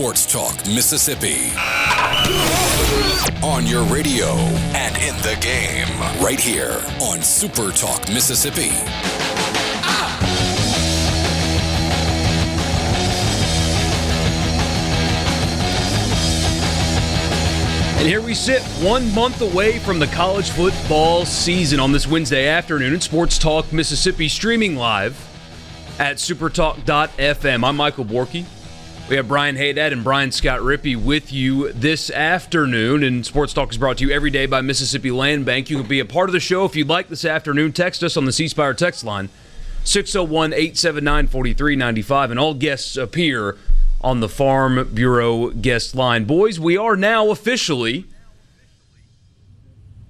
Sports Talk Mississippi. On your radio and in the game, right here on Super Talk Mississippi. And here we sit one month away from the college football season on this Wednesday afternoon at Sports Talk Mississippi, streaming live at supertalk.fm. I'm Michael Borky. We have Brian Haydad and Brian Scott Rippey with you this afternoon. And Sports Talk is brought to you every day by Mississippi Land Bank. You can be a part of the show if you'd like this afternoon. Text us on the C Spire text line 601 879 4395. And all guests appear on the Farm Bureau guest line. Boys, we are now officially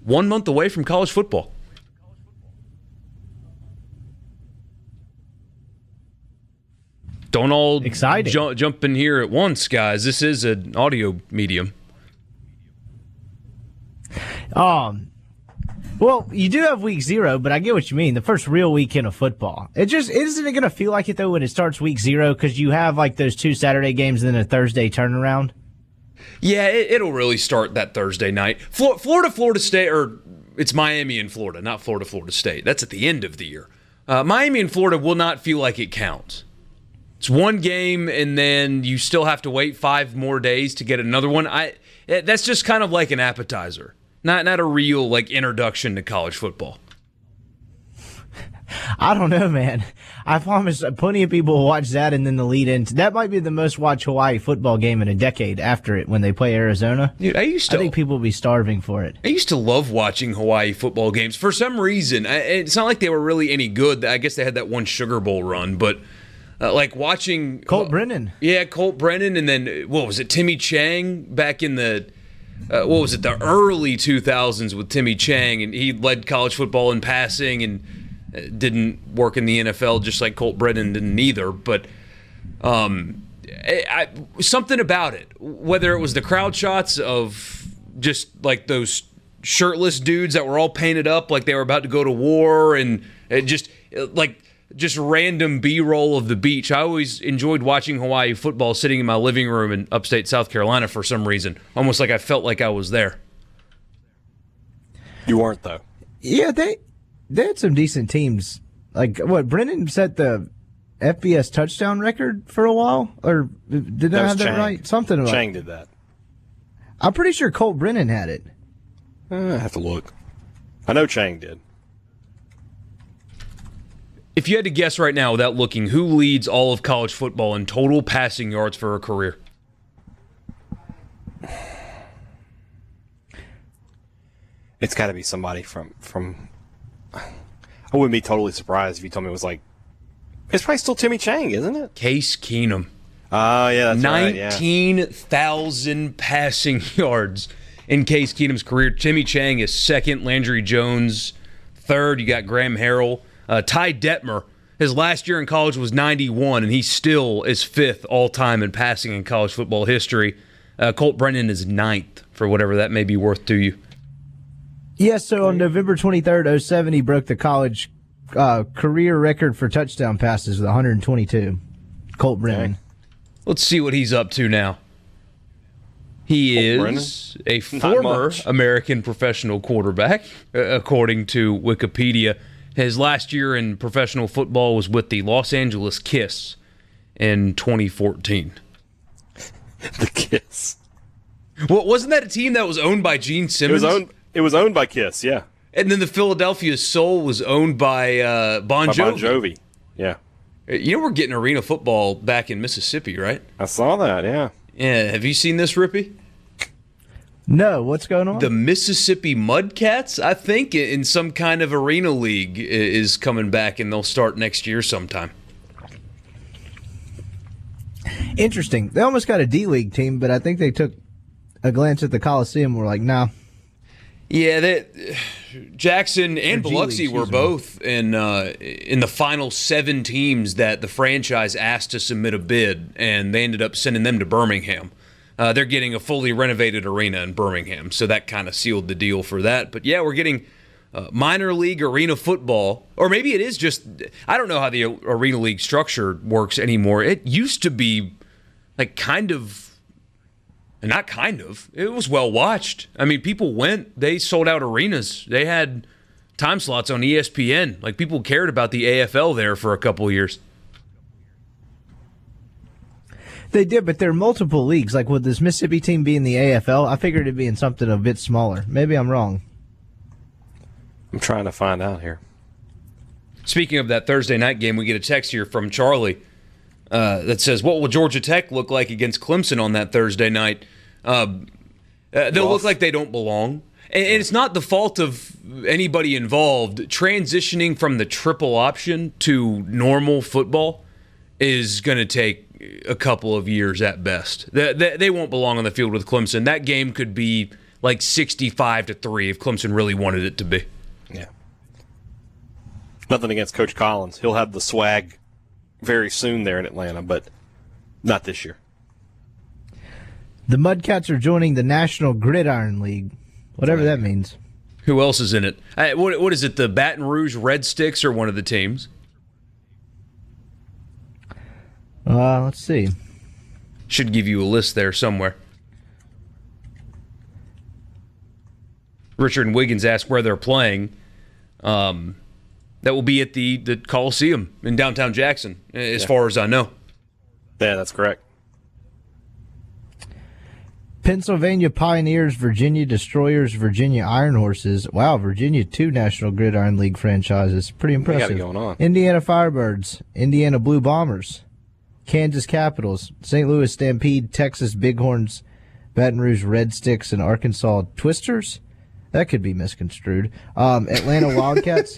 one month away from college football. Don't all Exciting. Ju- jump in here at once, guys. This is an audio medium. Um, well, you do have week zero, but I get what you mean. The first real weekend of football. It just isn't it going to feel like it though when it starts week zero because you have like those two Saturday games and then a Thursday turnaround. Yeah, it, will really start that Thursday night. Flo- Florida, Florida State, or it's Miami and Florida, not Florida, Florida State. That's at the end of the year. Uh, Miami and Florida will not feel like it counts. It's one game, and then you still have to wait five more days to get another one. I eh, that's just kind of like an appetizer, not not a real like introduction to college football. I don't know, man. I promise plenty of people will watch that and then the lead into that might be the most watched Hawaii football game in a decade after it when they play Arizona. Dude, I used to. I think people will be starving for it. I used to love watching Hawaii football games. For some reason, I, it's not like they were really any good. I guess they had that one Sugar Bowl run, but uh, like watching Colt uh, Brennan. Yeah, Colt Brennan, and then what was it? Timmy Chang back in the uh, what was it? The early 2000s with Timmy Chang, and he led college football in passing and uh, didn't work in the NFL, just like Colt Brennan didn't either. But um, I, I, something about it, whether it was the crowd shots of just like those shirtless dudes that were all painted up like they were about to go to war, and it just like just random B-roll of the beach. I always enjoyed watching Hawaii football sitting in my living room in upstate South Carolina for some reason. Almost like I felt like I was there. You weren't though. Yeah, they they had some decent teams. Like what Brennan set the FBS touchdown record for a while, or did I was have that Chang. right? Something about. Chang did that. I'm pretty sure Colt Brennan had it. Uh, I have to look. I know Chang did. If you had to guess right now without looking, who leads all of college football in total passing yards for a career? It's got to be somebody from from. I wouldn't be totally surprised if you told me it was like. It's probably still Timmy Chang, isn't it? Case Keenum. Oh yeah, that's right. Yeah. 19,000 passing yards in Case Keenum's career. Timmy Chang is second. Landry Jones third. You got Graham Harrell. Uh, Ty Detmer, his last year in college was 91, and he still is fifth all time in passing in college football history. Uh, Colt Brennan is ninth, for whatever that may be worth to you. Yes, so on November 23rd, 07, he broke the college uh, career record for touchdown passes with 122. Colt Brennan. Let's see what he's up to now. He Colt is a former. American professional quarterback, uh, according to Wikipedia. His last year in professional football was with the Los Angeles Kiss in 2014. the Kiss. Well, wasn't that a team that was owned by Gene It Simmons? was owned. It was owned by Kiss. Yeah, and then the Philadelphia Soul was owned by uh, Bon, by Jovi. Bon Jovi. Yeah, You know we're getting arena football back in Mississippi, right? I saw that. Yeah, Yeah. Have you seen this, Rippey? No, what's going on? The Mississippi Mudcats, I think, in some kind of arena league, is coming back, and they'll start next year sometime. Interesting. They almost got a D League team, but I think they took a glance at the Coliseum. and Were like, nah. Yeah, that Jackson and Biloxi were excuse me. both in uh, in the final seven teams that the franchise asked to submit a bid, and they ended up sending them to Birmingham. Uh, they're getting a fully renovated arena in Birmingham, so that kind of sealed the deal for that. But yeah, we're getting uh, minor league arena football, or maybe it is just I don't know how the arena league structure works anymore. It used to be like kind of not kind of. It was well watched. I mean, people went. They sold out arenas. They had time slots on ESPN. Like people cared about the AFL there for a couple years. They did, but there are multiple leagues. Like, would this Mississippi team be in the AFL? I figured it'd be in something a bit smaller. Maybe I'm wrong. I'm trying to find out here. Speaking of that Thursday night game, we get a text here from Charlie uh, that says, "What will Georgia Tech look like against Clemson on that Thursday night? Uh, uh, they'll look like they don't belong." And and it's not the fault of anybody involved. Transitioning from the triple option to normal football is going to take a couple of years at best. They, they, they won't belong on the field with Clemson. That game could be like 65 to 3 if Clemson really wanted it to be. Yeah. Nothing against Coach Collins. He'll have the swag very soon there in Atlanta, but not this year. The Mudcats are joining the National Gridiron League, whatever that means. Who else is in it? What, what is it? The Baton Rouge Red Sticks or one of the teams? Uh, let's see. Should give you a list there somewhere. Richard and Wiggins asked where they're playing. Um, that will be at the, the Coliseum in downtown Jackson, as far as I know. Yeah, that's correct. Pennsylvania Pioneers, Virginia Destroyers, Virginia Iron Horses. Wow, Virginia two National Gridiron League franchises. Pretty impressive. got it impressive. going on. Indiana Firebirds, Indiana Blue Bombers, Kansas Capitals, St. Louis Stampede, Texas Bighorns, Baton Rouge Red Sticks, and Arkansas Twisters. That could be misconstrued. Um, Atlanta Wildcats.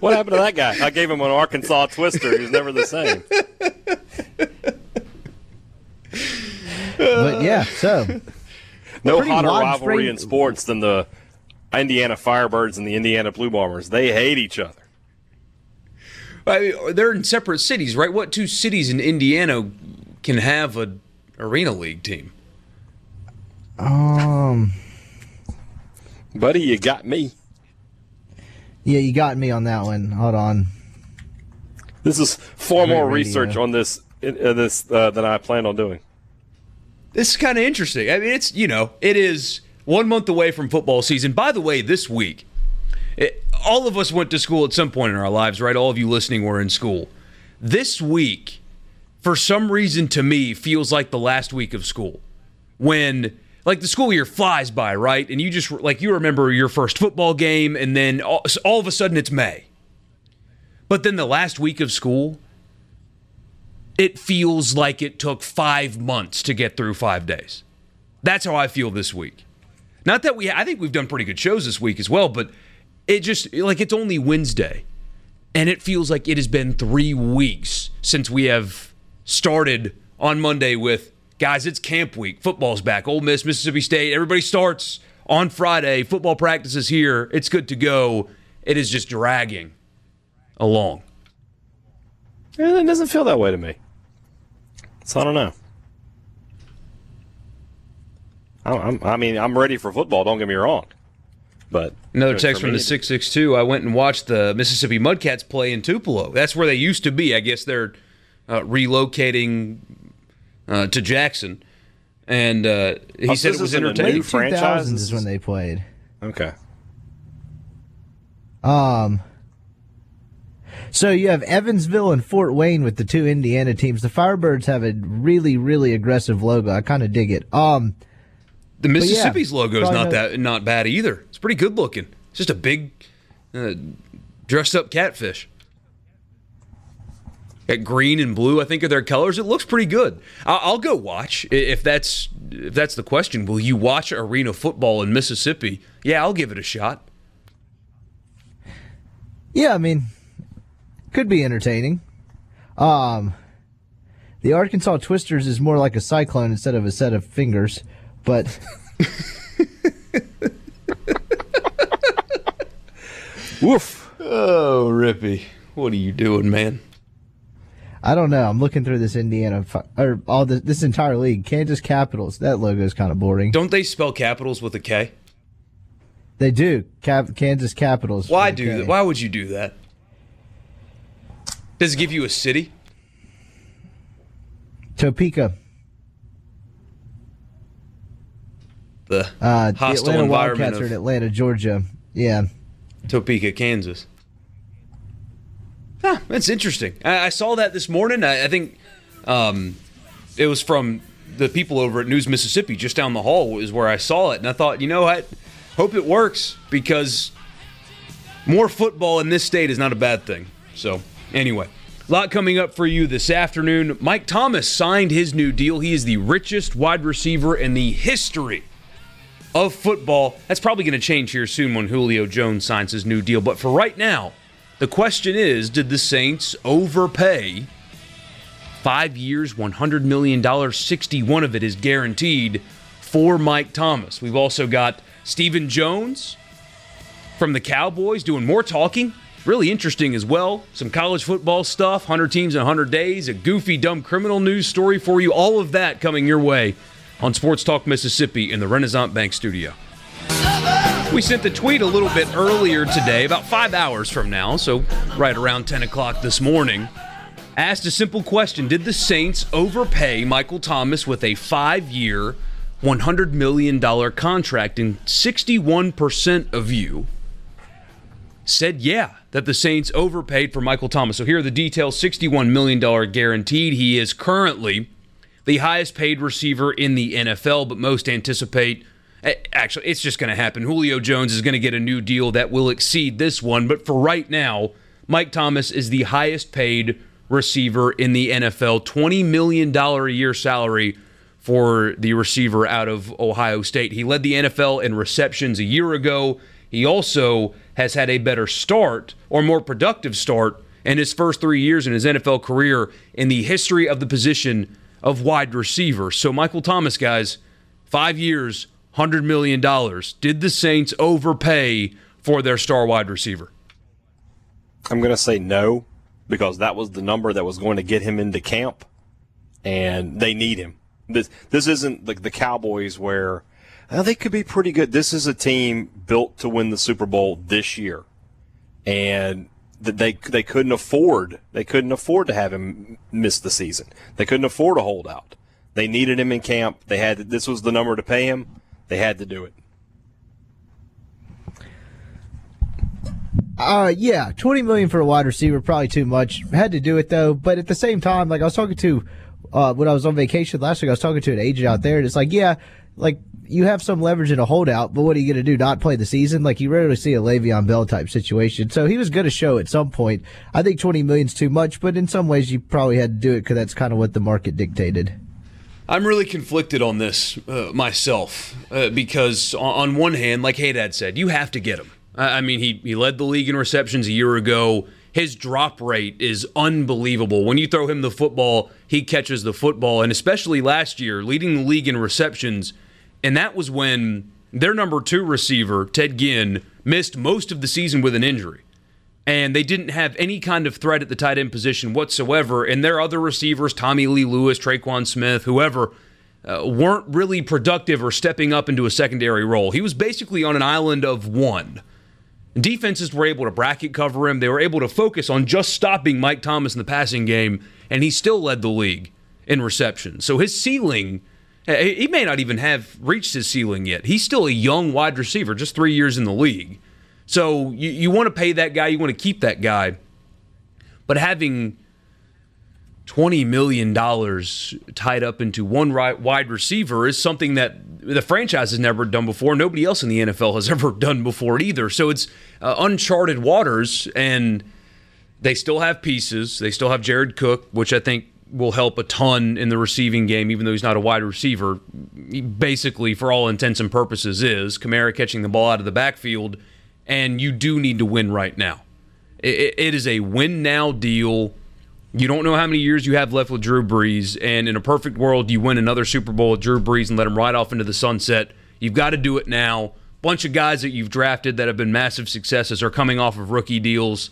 What happened to that guy? I gave him an Arkansas twister. He was never the same. but yeah, so No Pretty hotter widespread- rivalry in sports than the Indiana Firebirds and the Indiana Blue Bombers. They hate each other. I mean, they're in separate cities, right? What two cities in Indiana can have a arena league team? um, Buddy, you got me. yeah, you got me on that one. Hold on. This is far more research on this uh, this uh, than I planned on doing. This is kind of interesting. I mean, it's you know, it is one month away from football season. By the way, this week, it, all of us went to school at some point in our lives, right? All of you listening were in school. This week, for some reason, to me, feels like the last week of school. When like the school year flies by, right? And you just like you remember your first football game, and then all, all of a sudden it's May. But then the last week of school, it feels like it took five months to get through five days. That's how I feel this week. Not that we, I think we've done pretty good shows this week as well, but it just, like, it's only Wednesday. And it feels like it has been three weeks since we have started on Monday with, guys, it's camp week. Football's back. Ole Miss, Mississippi State, everybody starts on Friday. Football practice is here. It's good to go. It is just dragging along. Eh, It doesn't feel that way to me. So I don't know. I, I'm, I mean, I'm ready for football. Don't get me wrong, but Another text from the six six two. I went and watched the Mississippi Mudcats play in Tupelo. That's where they used to be. I guess they're uh, relocating uh, to Jackson, and uh, he Oh, said this it was isn't a entertaining. new franchise? 2000s is when they played. Okay. Um. So you have Evansville and Fort Wayne with the two Indiana teams. The Firebirds have a really, really aggressive logo. I kind of dig it. Um. The yeah, Mississippi's logo is not that not bad either. It's pretty good looking. It's just a big, uh, dressed up catfish. Got green and blue, I think, are their colors. It looks pretty good. I'll, I'll go watch if that's if that's the question. Will you watch arena football in Mississippi? Yeah, I'll give it a shot. Yeah, I mean, could be entertaining. Um, The Arkansas Twisters is more like a cyclone instead of a set of fingers, but. Woof. Oh, Rippey, what are you doing, man? I don't know. I'm looking through this Indiana or all this, this entire league. Kansas Capitals. That logo is kind of boring. Don't they spell capitals with a K? They do. Cap, Kansas Capitals. Why do that? Why would you do that? Does it give you a city? Topeka. The Uh, the Atlanta environment Wildcats are in Atlanta, Georgia. Yeah. Topeka, Kansas. Ah, that's interesting. I, I saw that this morning. I, I think um, it was from the people over at News Mississippi, just down the hall, is where I saw it, and I thought, you know what? Hope it works because more football in this state is not a bad thing. So, anyway, a lot coming up for you this afternoon. Mike Thomas signed his new deal. He is the richest wide receiver in the history of football. That's probably going to change here soon when Julio Jones signs his new deal. But for right now, the question is did the Saints overpay? Five years, $100 million, 61 of it is guaranteed for Mike Thomas. We've also got Stephen Jones from the Cowboys doing more talking. Really interesting as well. Some college football stuff, 100 teams in 100 days, a goofy, dumb criminal news story for you. All of that coming your way on Sports Talk Mississippi in the Renaissance Bank studio. We sent the tweet a little bit earlier today, about five hours from now, so right around 10 o'clock this morning. Asked a simple question Did the Saints overpay Michael Thomas with a five year, $100 million contract? And 61% of you said yeah, that the Saints overpaid for Michael Thomas. So here are the details $61 million guaranteed. He is currently the highest paid receiver in the NFL, but most anticipate actually it's just going to happen. Julio Jones is going to get a new deal that will exceed this one, but for right now, Mike Thomas is the highest paid receiver in the NFL, $20 million a year salary for the receiver out of Ohio State. He led the NFL in receptions a year ago. He also has had a better start or more productive start in his first three years in his NFL career in the history of the position of wide receiver. So, Michael Thomas, guys, five years, $100 million. Did the Saints overpay for their star wide receiver? I'm going to say no because that was the number that was going to get him into camp, and they need him. This this isn't like the Cowboys where uh, they could be pretty good. This is a team built to win the Super Bowl this year, and that they they couldn't afford they couldn't afford to have him miss the season. They couldn't afford a holdout. They needed him in camp. They had to, this was the number to pay him. They had to do it. Uh, yeah, twenty million for a wide receiver probably too much. Had to do it though, but at the same time, like I was talking to, uh, when I was on vacation last week, I was talking to an agent out there, and it's like, yeah, like you have some leverage in a holdout, but what are you going to do? Not play the season? Like you rarely see a Le'Veon Bell type situation. So he was going to show at some point. I think twenty million's too much, but in some ways you probably had to do it because that's kind of what the market dictated. I'm really conflicted on this uh, myself uh, because on, on one hand, like Haydad said, you have to get him. I mean, he, he led the league in receptions a year ago. His drop rate is unbelievable. When you throw him the football, he catches the football. And especially last year, leading the league in receptions. And that was when their number two receiver, Ted Ginn, missed most of the season with an injury. And they didn't have any kind of threat at the tight end position whatsoever. And their other receivers, Tommylee Lewis, Tre'Quan Smith, whoever, uh, weren't really productive or stepping up into a secondary role. He was basically on an island of one. Defenses were able to bracket cover him. They were able to focus on just stopping Mike Thomas in the passing game, and he still led the league in reception. So his ceiling, he may not even have reached his ceiling yet. He's still a young wide receiver, just three years in the league. So you, you want to pay that guy, you want to keep that guy. But having $20 million tied up into one wide receiver is something that the franchise has never done before. Nobody else in the NFL has ever done before either. So it's uh, uncharted waters, and they still have pieces. They still have Jared Cook, which I think will help a ton in the receiving game, even though he's not a wide receiver. He basically, for all intents and purposes, is Kamara catching the ball out of the backfield, and you do need to win right now. it, it is a win now deal You don't know how many years you have left with Drew Brees, and in a perfect world, you win another Super Bowl with Drew Brees and let him ride off into the sunset. You've got to do it now. Bunch of guys that you've drafted that have been massive successes are coming off of rookie deals,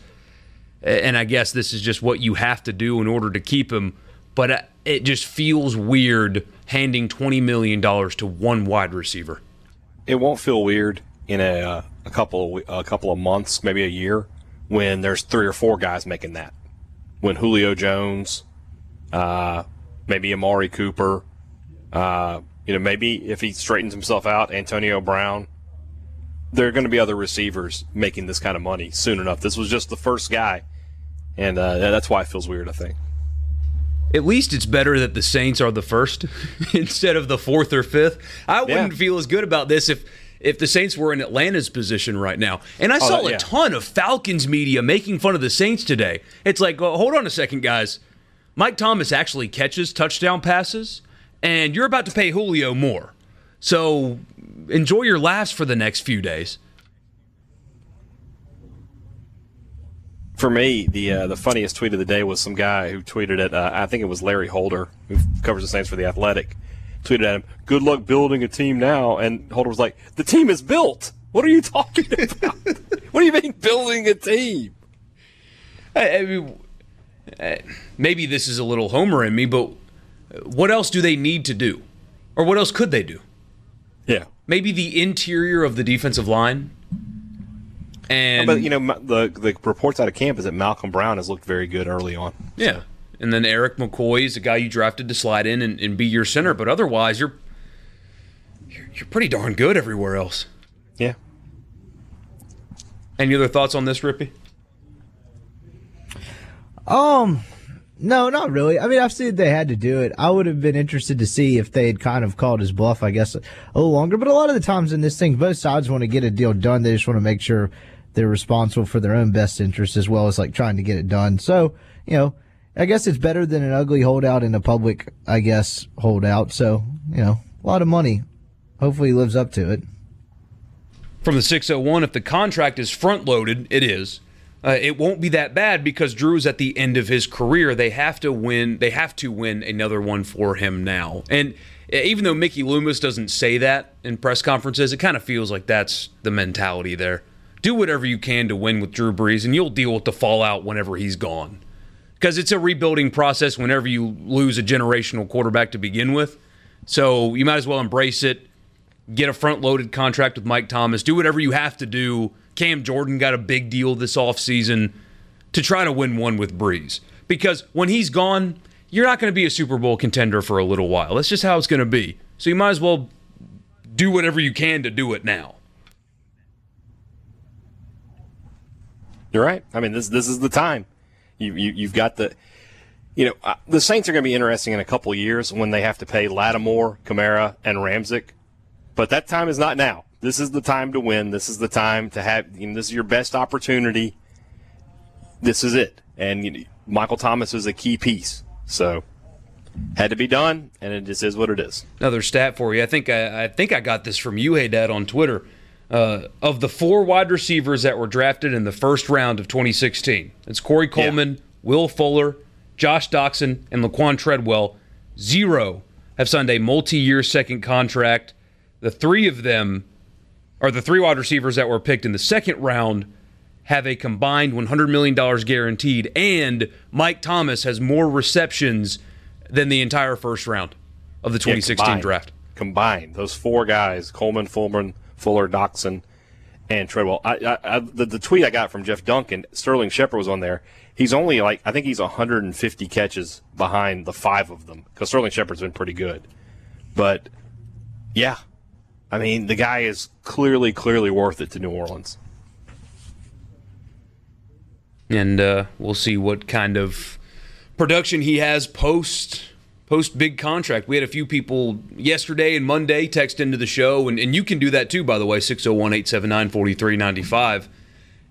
and I guess this is just what you have to do in order to keep him. But uh, it just feels weird handing twenty million dollars to one wide receiver. It won't feel weird in a uh, a couple of, a couple of months, maybe a year, when there's three or four guys making that. When Julio Jones, uh, maybe Amari Cooper, uh, you know, maybe if he straightens himself out, Antonio Brown. There are going to be other receivers making this kind of money soon enough. This was just the first guy, and uh, that's why it feels weird. I think. At least it's better that the Saints are the first instead of the fourth or fifth. I wouldn't Yeah. feel as good about this if if the Saints were in Atlanta's position right now. And I Oh, saw that- a ton of Falcons media making fun of the Saints today. It's like, well, hold on a second, guys. Mike Thomas actually catches touchdown passes, and you're about to pay Julio more. So enjoy your laughs for the next few days. For me, the uh, the funniest tweet of the day was some guy who tweeted at uh, I think it was Larry Holder, who covers the Saints for the Athletic, tweeted at him, "Good luck building a team now." And Holder was like, "The team is built. What are you talking about? what do you mean building a team?" I, I mean, maybe this is a little homer in me, but what else do they need to do? Or what else could they do? Yeah, Maybe the interior of the defensive line. And but you know the the reports out of camp is that Malcom Brown has looked very good early on. yeah. And then Erik McCoy is a guy you drafted to slide in and, and be your center, but otherwise you're, you're you're pretty darn good everywhere else. Yeah, Any other thoughts on this, Rippey? Um, no, not really. I mean, I've seen they had to do it. I would have been interested to see if they had kind of called his bluff, I guess, a little longer. But a lot of the times in this thing, both sides want to get a deal done. They just want to make sure they're responsible for their own best interest as well as like trying to get it done. So, you know, I guess it's better than an ugly holdout in a public, I guess, holdout. So, you know, a lot of money. Hopefully he lives up to it. From the 601, if the contract is front loaded, it is. Uh, it won't be that bad because Drew's at the end of his career. They have to win. They have to win another one for him now. And uh, even though Mickey Loomis doesn't say that in press conferences, it kind of feels like that's the mentality there. Do whatever you can to win with Drew Brees, and you'll deal with the fallout whenever he's gone. Because it's a rebuilding process whenever you lose a generational quarterback to begin with. So you might as well embrace it get a front loaded contract with Mike Thomas, do whatever you have to do. Cam Jordan got a big deal this offseason to try to win one with Brees. Because when he's gone, you're not going to be a Super Bowl contender for a little while. That's just how it's going to be. So you might as well do whatever you can to do it now. You're right. I mean, this this is the time. You, you you've got the, you know, uh, the Saints are going to be interesting in a couple years when they have to pay Lattimore, Kamara, and Ramczyk. But that time is not now. This is the time to win. This is the time to have. You know, this is your best opportunity. This is it. And you know, Michael Thomas is a key piece. So had to be done, and it just is what it is. Another stat for you. I think I, I think I got this from you, Haydad, on Twitter. Uh, of the four wide receivers that were drafted in the first round of 2016, it's Corey Coleman, Will Fuller, Josh Doctson, and Laquan Treadwell. Zero have signed a multi-year second contract. The three of them, or the three wide receivers that were picked in the second round, have a combined $100 million guaranteed, and Mike Thomas has more receptions than the entire first round of the 2016 combined. draft. Combined, those four guys: Coleman, Fulmer, Fuller, Doctson, and Treadwell. I, I, I, the, the tweet I got from Jeff Duncan, Sterling Shepard was on there. He's only like I think he's 150 catches behind the five of them because Sterling Shepard's been pretty good. But yeah, I mean the guy is clearly, clearly worth it to New Orleans. and uh, we'll see what kind of production he has post post big contract. We had a few people yesterday and Monday text into the show, and, and you can do that too, by the way, 601 879 4395,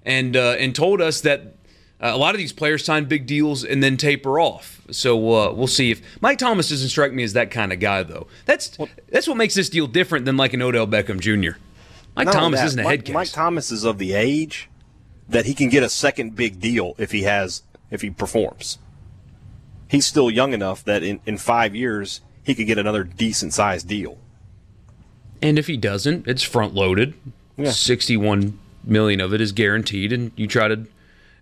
and uh, and told us that uh, a lot of these players sign big deals and then taper off. So uh, we'll see if Mike Thomas doesn't strike me as that kind of guy, though. That's that's what makes this deal different than like an Odell Beckham Jr. Mike Thomas that, isn't a Mike, head case. Mike Thomas is of the age that he can get a second big deal if he has if he performs. He's still young enough that in, in five years he could get another decent sized deal. And if he doesn't, it's front loaded. Yeah. 61 million of it is guaranteed, and you try to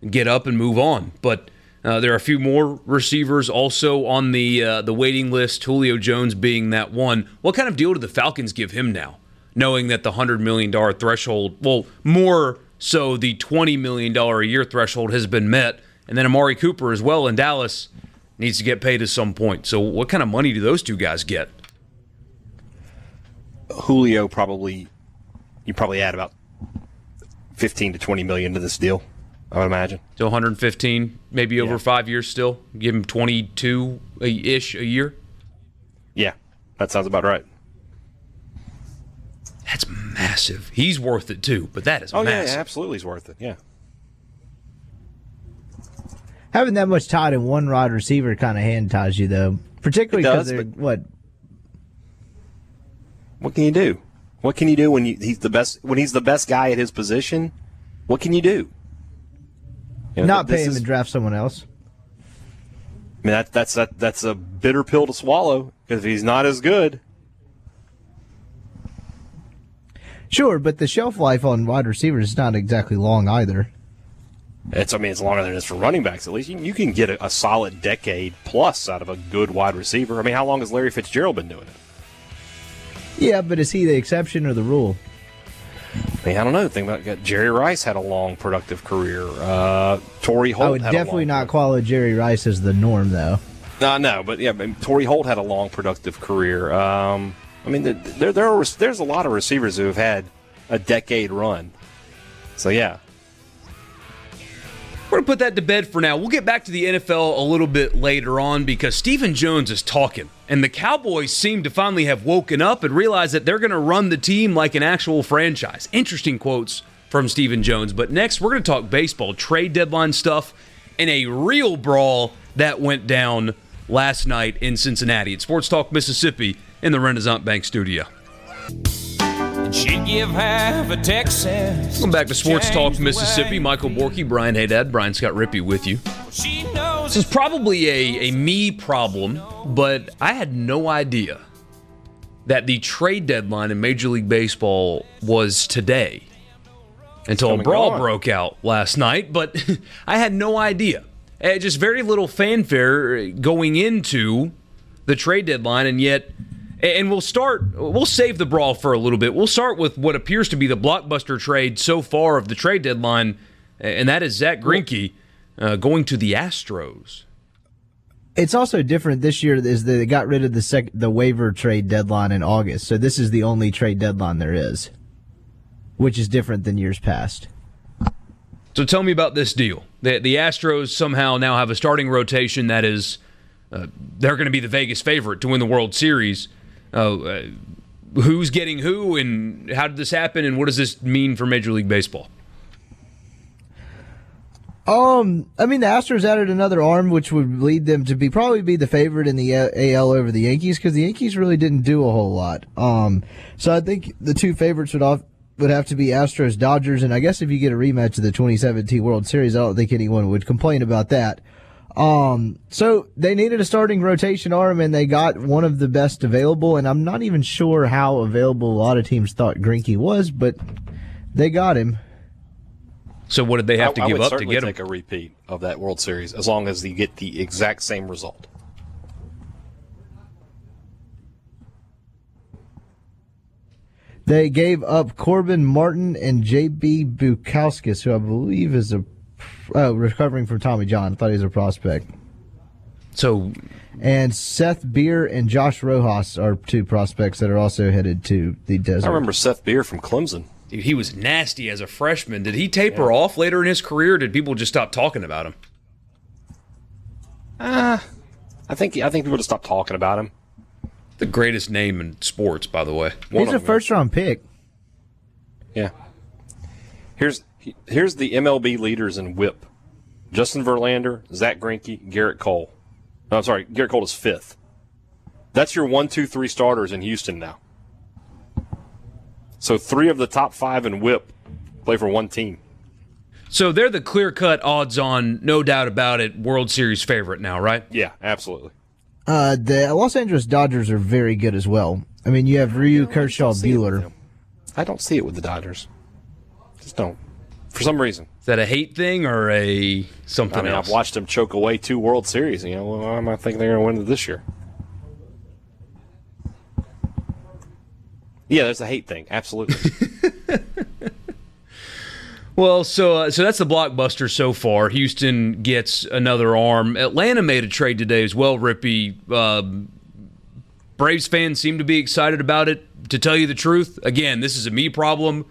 get up and move on. But uh, there are a few more receivers also on the uh, the waiting list. Julio Jones being that one. What kind of deal do the Falcons give him now, knowing that the hundred million dollar threshold, well, more so the twenty million dollar a year threshold has been met, and then Amari Cooper as well in Dallas needs to get paid at some point. So, what kind of money do those two guys get? Julio probably, you probably add about fifteen to twenty million to this deal. I would imagine. So 115, maybe over yeah. five years still. Give him 22 ish a year. Yeah, that sounds about right. That's massive. He's worth it too, but that is oh, massive. yeah, absolutely, he's worth it. Yeah. Having that much tied in one rod receiver kind of hand ties you, though, particularly because what? What can you do? What can you do when you, he's the best? When he's the best guy at his position, what can you do? You know, Not pay him is, and draft someone else. I mean, that, that's that, that's a bitter pill to swallow because he's not as good. Sure, but the shelf life on wide receivers is not exactly long either. It's I mean it's longer than it is for running backs. At least you, you can get a, a, solid decade plus out of a good wide receiver. I mean, how long has Larry Fitzgerald been doing it? Yeah, but is he the exception or the rule? I mean, I don't know. Think about Jerry Rice had a long, productive career. Uh, Torry Holt. I would definitely not qualify Jerry Rice as the norm, though. No, no, but yeah, Torry Holt had a long, productive career. Um, I mean, there, there are, there's a lot of receivers who have had a decade run. So yeah, we're going to put that to bed for now. We'll get back to the NFL a little bit later on because Stephen Jones is talking. And the Cowboys seem to finally have woken up and realized that they're going to run the team like an actual franchise. Interesting quotes from Stephen Jones. But next, we're going to talk baseball, trade deadline stuff, and a real brawl that went down last night in Cincinnati at Sports Talk Mississippi in the Renaissance Bank studio. She'd give half a Texas. Welcome back to Sports Talk Mississippi. Michael Borky, Brian Haydad, Brian Scott Rippey with you. This is probably a, a me problem, but I had no idea that the trade deadline in Major League Baseball was today until a brawl broke out last night, but I had no idea. Uh, just very little fanfare going into the trade deadline, and yet and we'll start, we'll save the brawl for a little bit. We'll start with what appears to be the blockbuster trade so far of the trade deadline, and that is Zack Greinke uh, going to the Astros. It's also different this year is that they got rid of the sec- the waiver trade deadline in August. So this is the only trade deadline there is, which is different than years past. So tell me about this deal. The, the Astros somehow now have a starting rotation that is uh, they're going to be the Vegas favorite to win the World Series. Oh, uh, who's getting who, and how did this happen, and what does this mean for Major League Baseball? Um, I mean, the Astros added another arm, which would lead them to be probably be the favorite in the AL over the Yankees because the Yankees really didn't do a whole lot. Um, so I think the two favorites would off, would have to be Astros Dodgers, and I guess if you get a rematch of the 2017 World Series, I don't think anyone would complain about that. Um, so they needed a starting rotation arm and they got one of the best available. And I'm not even sure how available a lot of teams thought Greinke was, but they got him. So what did they have to I, give up to get him? take a repeat of that World Series as long as you get the exact same result. They gave up Corbin Martin and J.B. Bukauskas, who I believe is a uh, recovering from Tommy John. I thought he was a prospect. So, and Seth Beer and Josh Rojas are two prospects that are also headed to the desert. I remember Seth Beer from Clemson. Dude, he was nasty as a freshman. Did he taper yeah. off later in his career? did people just stop talking about him? Uh, I think I think people just stopped talking about him. The greatest name in sports, by the way. One He's a first round pick. Yeah. Here's here's the MLB leaders in WHIP: Justin Verlander, Zack Greinke, Gerrit Cole. No, I'm sorry, Gerrit Cole is fifth. That's your one, two, three starters in Houston now. So three of the top five in WHIP play for one team. So they're the clear cut odds on, no doubt about it, World Series favorite now, right? Yeah, absolutely. Uh, the Los Angeles Dodgers are very good as well. I mean, you have Ryu, Kershaw, see Buehler. I don't see it with the Dodgers. Just don't. For some reason. Is that a hate thing or a something I mean, else? I've watched them choke away two World Series. You know, why am I thinking they're going to win it this year? Yeah, there's a hate thing. Absolutely. Well, so uh, so that's the blockbuster so far. Houston gets another arm. Atlanta made a trade today as well. Rippey, um, Braves fans seem to be excited about it. To tell you the truth, again, this is a me problem.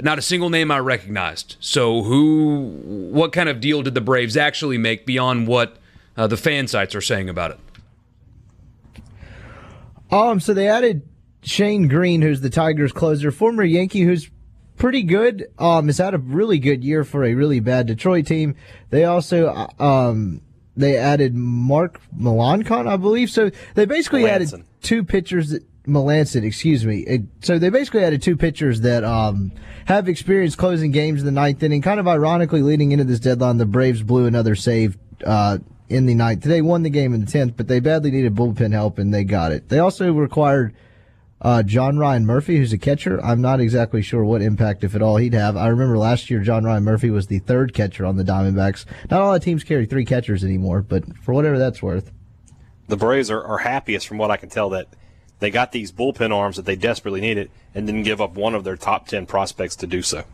Not a single name I recognized. So who, what kind of deal did the Braves actually make beyond what uh, the fan sites are saying about it? Um, so they added Shane Greene, who's the Tigers closer, former Yankee, who's pretty good. Um, has had a really good year for a really bad Detroit team. They also uh, um they added Mark Melancon, I believe. So they basically Melancon. added two pitchers that Melancon, excuse me. It- so they basically added two pitchers that um have experience closing games in the ninth inning. Kind of ironically, leading into this deadline, the Braves blew another save uh, in the ninth. They won the game in the tenth, but they badly needed bullpen help, and they got it. They also required uh, John Ryan Murphy, who's a catcher. I'm not exactly sure what impact, if at all, he'd have. I remember last year John Ryan Murphy was the third catcher on the Diamondbacks. Not all the teams carry three catchers anymore, but for whatever that's worth. the Braves are, are happiest, from what I can tell, that they got these bullpen arms that they desperately needed and didn't give up one of their top 10 prospects to do so.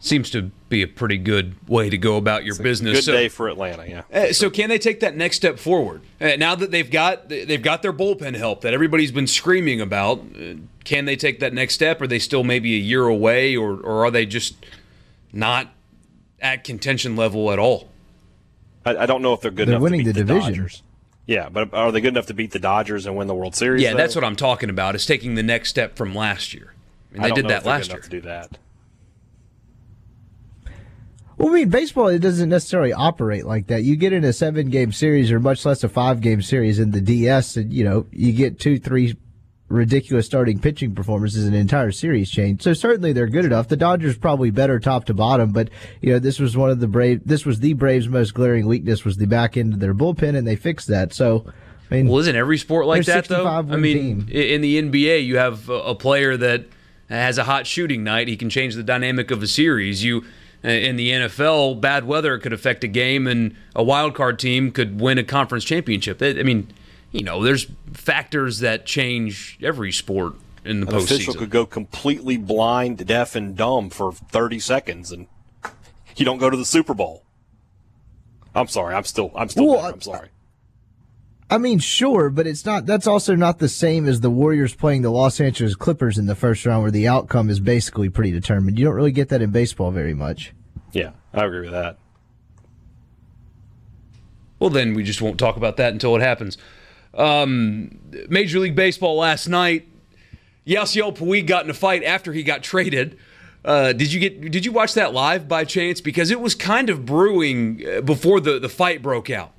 Seems to be a pretty good way to go about your business. Good So- day for Atlanta, yeah. Uh, so can they take that next step forward uh, now that they've got they've got their bullpen help that everybody's been screaming about? Uh, can they take that next step? Are they still maybe a year away, or or are they just not at contention level at all? I, I don't know if they're good They're enough winning to beat the the, division. Dodgers. Yeah, but are they good enough to beat the Dodgers and win the World Series? Yeah, though? that's what I'm talking about. Is taking the next step from last year. I mean, I they don't did know that if last good year. enough to do that. Well, I mean, baseball it doesn't necessarily operate like that. You get in a seven game series or much less a five game series in the DS, and you know you get two, three ridiculous starting pitching performances, and an entire series change. So certainly they're good enough. The Dodgers probably better top to bottom, but you know this was one of the Brave. This was the Braves' most glaring weakness was the back end of their bullpen, and they fixed that. So, I mean, Well, isn't every sport like that though? I mean, team. in the NBA, you have a player that has a hot shooting night. He can change the dynamic of a series. You uh, in the NFL, bad weather could affect a game, and a wild card team could win a conference championship. I mean, you know, there's factors that change every sport in the An official postseason. could go completely blind, deaf, and dumb for 30 seconds, and you don't go to the Super Bowl. I'm sorry. I'm still. I'm still. Well, I- I'm sorry. I mean, sure, but it's not. That's also not the same as the Warriors playing the Los Angeles Clippers in the first round, where the outcome is basically predetermined. You don't really get that in baseball very much. Yeah, I agree with that. Well, then we just won't talk about that until it happens. Um, Major League Baseball last night, Yasiel Puig got in a fight after he got traded. Uh, did you get? Did you watch that live by chance? Because it was kind of brewing uh, before the the fight broke out.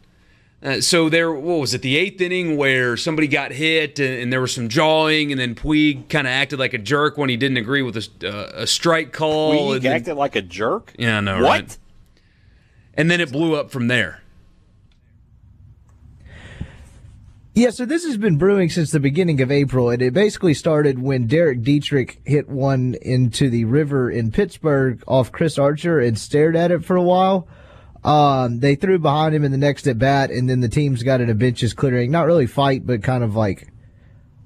Uh, so there, what was it? The eighth inning where somebody got hit and, and there was some jawing, and then Puig kind of acted like a jerk when he didn't agree with a, uh, a strike call. Puig and then- acted like a jerk. yeah, I know, What? right? And then it blew up from there. Yeah, so this has been brewing since the beginning of April, and it basically started when Derek Dietrich hit one into the river in Pittsburgh off Chris Archer and stared at it for a while. Um, they threw behind him in the next at bat, and then the teams got in a benches clearing, not really fight, but kind of like,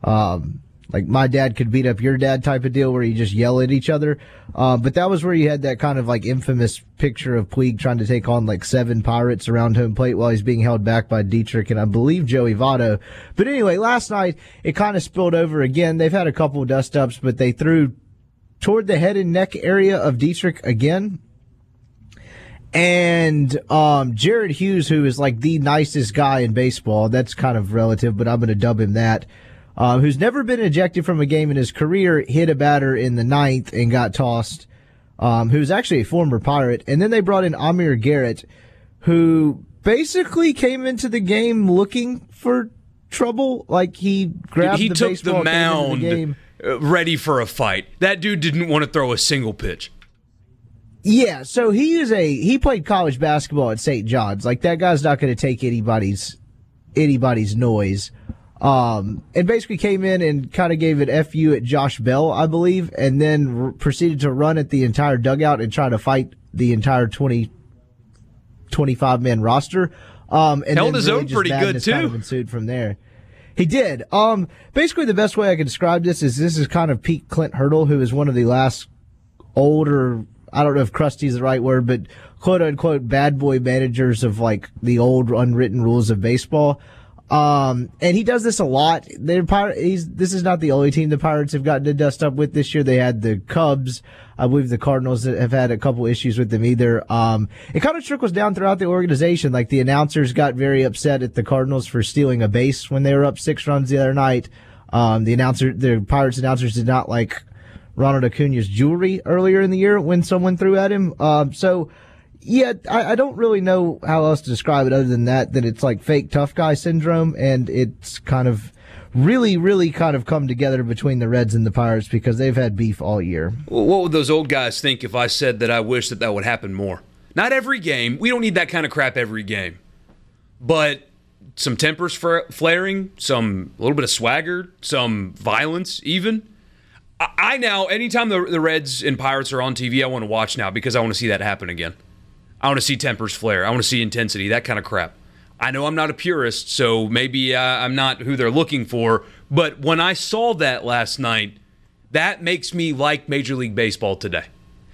um, like my dad could beat up your dad type of deal where you just yell at each other. Uh, but that was where you had that kind of like infamous picture of Puig trying to take on like seven pirates around home plate while he's being held back by Dietrich and I believe Joey Votto. But anyway, last night it kind of spilled over again. They've had a couple of dust ups, but they threw toward the head and neck area of Dietrich again. And um, Jared Hughes, who is like the nicest guy in baseball, that's kind of relative, but I'm going to dub him that. Uh, who's never been ejected from a game in his career, hit a batter in the ninth and got tossed. Um, who's actually a former pirate, and then they brought in Amir Garrett, who basically came into the game looking for trouble. Like he grabbed he the took baseball, the mound the game. uh, ready for a fight. That dude didn't want to throw a single pitch. Yeah, so he is a he played college basketball at St. John's. Like that guy's not going to take anybody's anybody's noise. Um, and basically came in and kind of gave an fu at Josh Bell, I believe, and then r- proceeded to run at the entire dugout and try to fight the entire 20, 25 man roster. Um, and Held his really own pretty good, madness kind too. of ensued from there. He did. Um, basically, the best way I can describe this is this is kind of Pete Clint Hurdle, who is one of the last older. I don't know if crusty is the right word, but quote unquote bad boy managers of like the old unwritten rules of baseball. Um, and he does this a lot. They're. He's this is not the only team the Pirates have gotten to dust up with this year. They had the Cubs. I believe the Cardinals have had a couple issues with them either. Um, it kind of trickles down throughout the organization. Like the announcers got very upset at the Cardinals for stealing a base when they were up six runs the other night. Um, the announcer, the Pirates announcers did not like Ronald Acuna's jewelry earlier in the year when someone threw at him. Um, so, yeah, I, I don't really know how else to describe it other than that, that it's like fake tough guy syndrome and it's kind of really, really kind of come together between the Reds and the Pirates because they've had beef all year. What would those old guys think if I said that I wish that that would happen more? Not every game. We don't need that kind of crap every game. But some tempers flaring, some a little bit of swagger, some violence, even. I, I now, anytime the, the Reds and Pirates are on TV, I want to watch now because I want to see that happen again. I want to see tempers flare. I want to see intensity, that kind of crap. I know I'm not a purist, so maybe uh, I'm not who they're looking for. But when I saw that last night, that makes me like Major League Baseball today.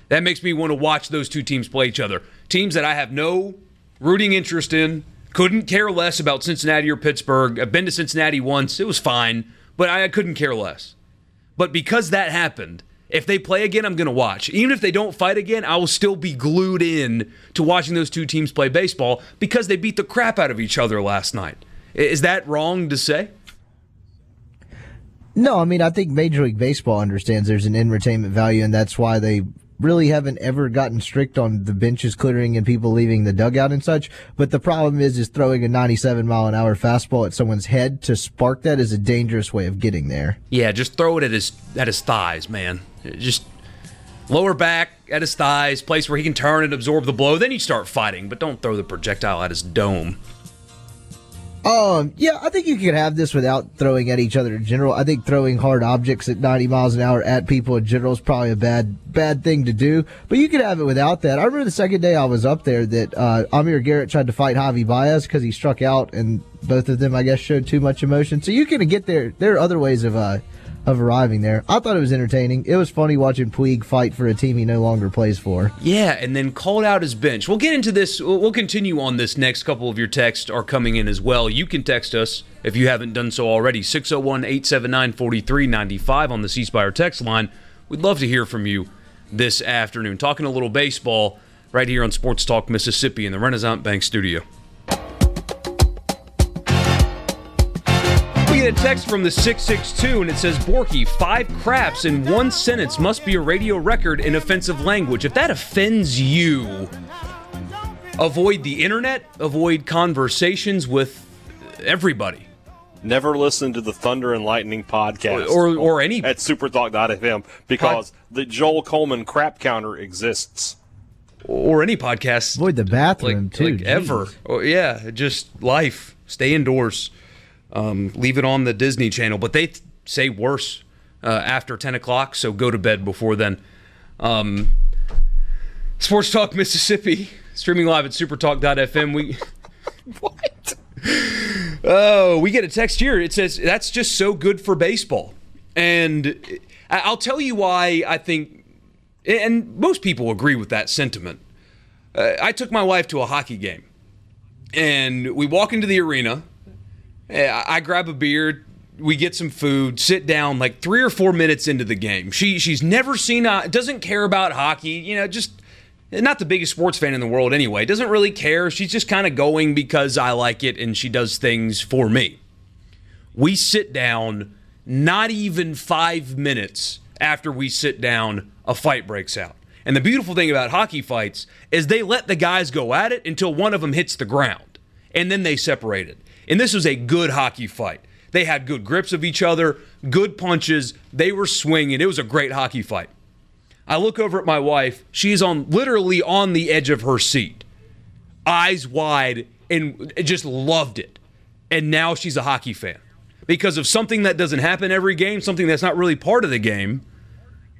That makes me want to watch those two teams play each other. Teams that I have no rooting interest in, couldn't care less about Cincinnati or Pittsburgh. I've been to Cincinnati once, it was fine, but I couldn't care less. But because that happened, if they play again, I'm going to watch. Even if they don't fight again, I will still be glued in to watching those two teams play baseball because they beat the crap out of each other last night. Is that wrong to say? No, I mean, I think Major League Baseball understands there's an entertainment value, and that's why they really haven't ever gotten strict on the benches clearing and people leaving the dugout and such. But the problem is, is throwing a 97 mile an hour fastball at someone's head to spark that is a dangerous way of getting there. Yeah, just throw it at his at his thighs, man. Just lower back at his thighs, place where he can turn and absorb the blow. Then you start fighting, but don't throw the projectile at his dome. Um, yeah, I think you could have this without throwing at each other in general. I think throwing hard objects at 90 miles an hour at people in general is probably a bad, bad thing to do. But you could have it without that. I remember the second day I was up there that, uh, Amir Garrett tried to fight Javi Baez because he struck out and both of them, I guess, showed too much emotion. So you can get there. There are other ways of, uh, of arriving there. I thought it was entertaining. It was funny watching Puig fight for a team he no longer plays for. Yeah, and then called out his bench. We'll get into this. We'll continue on this next. Couple of your texts are coming in as well. You can text us if you haven't done so already. 601 879 4395 on the C Spire text line. We'd love to hear from you this afternoon. Talking a little baseball right here on Sports Talk Mississippi in the Renaissance Bank studio. We get a text from the 662 and it says, Borky, five craps in one sentence must be a radio record in offensive language. If that offends you, avoid the internet, avoid conversations with everybody. Never listen to the Thunder and Lightning podcast Or- or any- at supertalk.fm because the Joel Coleman crap counter exists. Or any podcast. Avoid the bathroom, like, too. like ever. Jeez. Oh, yeah, just life. Stay indoors. Um, leave it on the Disney Channel. But they th- say worse uh, after 10 o'clock, so go to bed before then. Um, Sports Talk Mississippi, streaming live at supertalk.fm. We. what? Oh, we get a text here. It says, that's just so good for baseball. And I'll tell you why I think, and most people agree with that sentiment. Uh, I took my wife to a hockey game, and we walk into the arena. I grab a beer, we get some food, sit down. Like three or four minutes into the game, she she's never seen, doesn't care about hockey. You know, just not the biggest sports fan in the world anyway. Doesn't really care. She's just kind of going because I like it, and she does things for me. We sit down. Not even five minutes after we sit down, a fight breaks out. And the beautiful thing about hockey fights is they let the guys go at it until one of them hits the ground, and then they separate it. And this was a good hockey fight. They had good grips of each other, good punches. They were swinging. It was a great hockey fight. I look over at my wife. She's on literally on the edge of her seat, eyes wide, and just loved it. And now she's a hockey fan because of something that doesn't happen every game, something that's not really part of the game.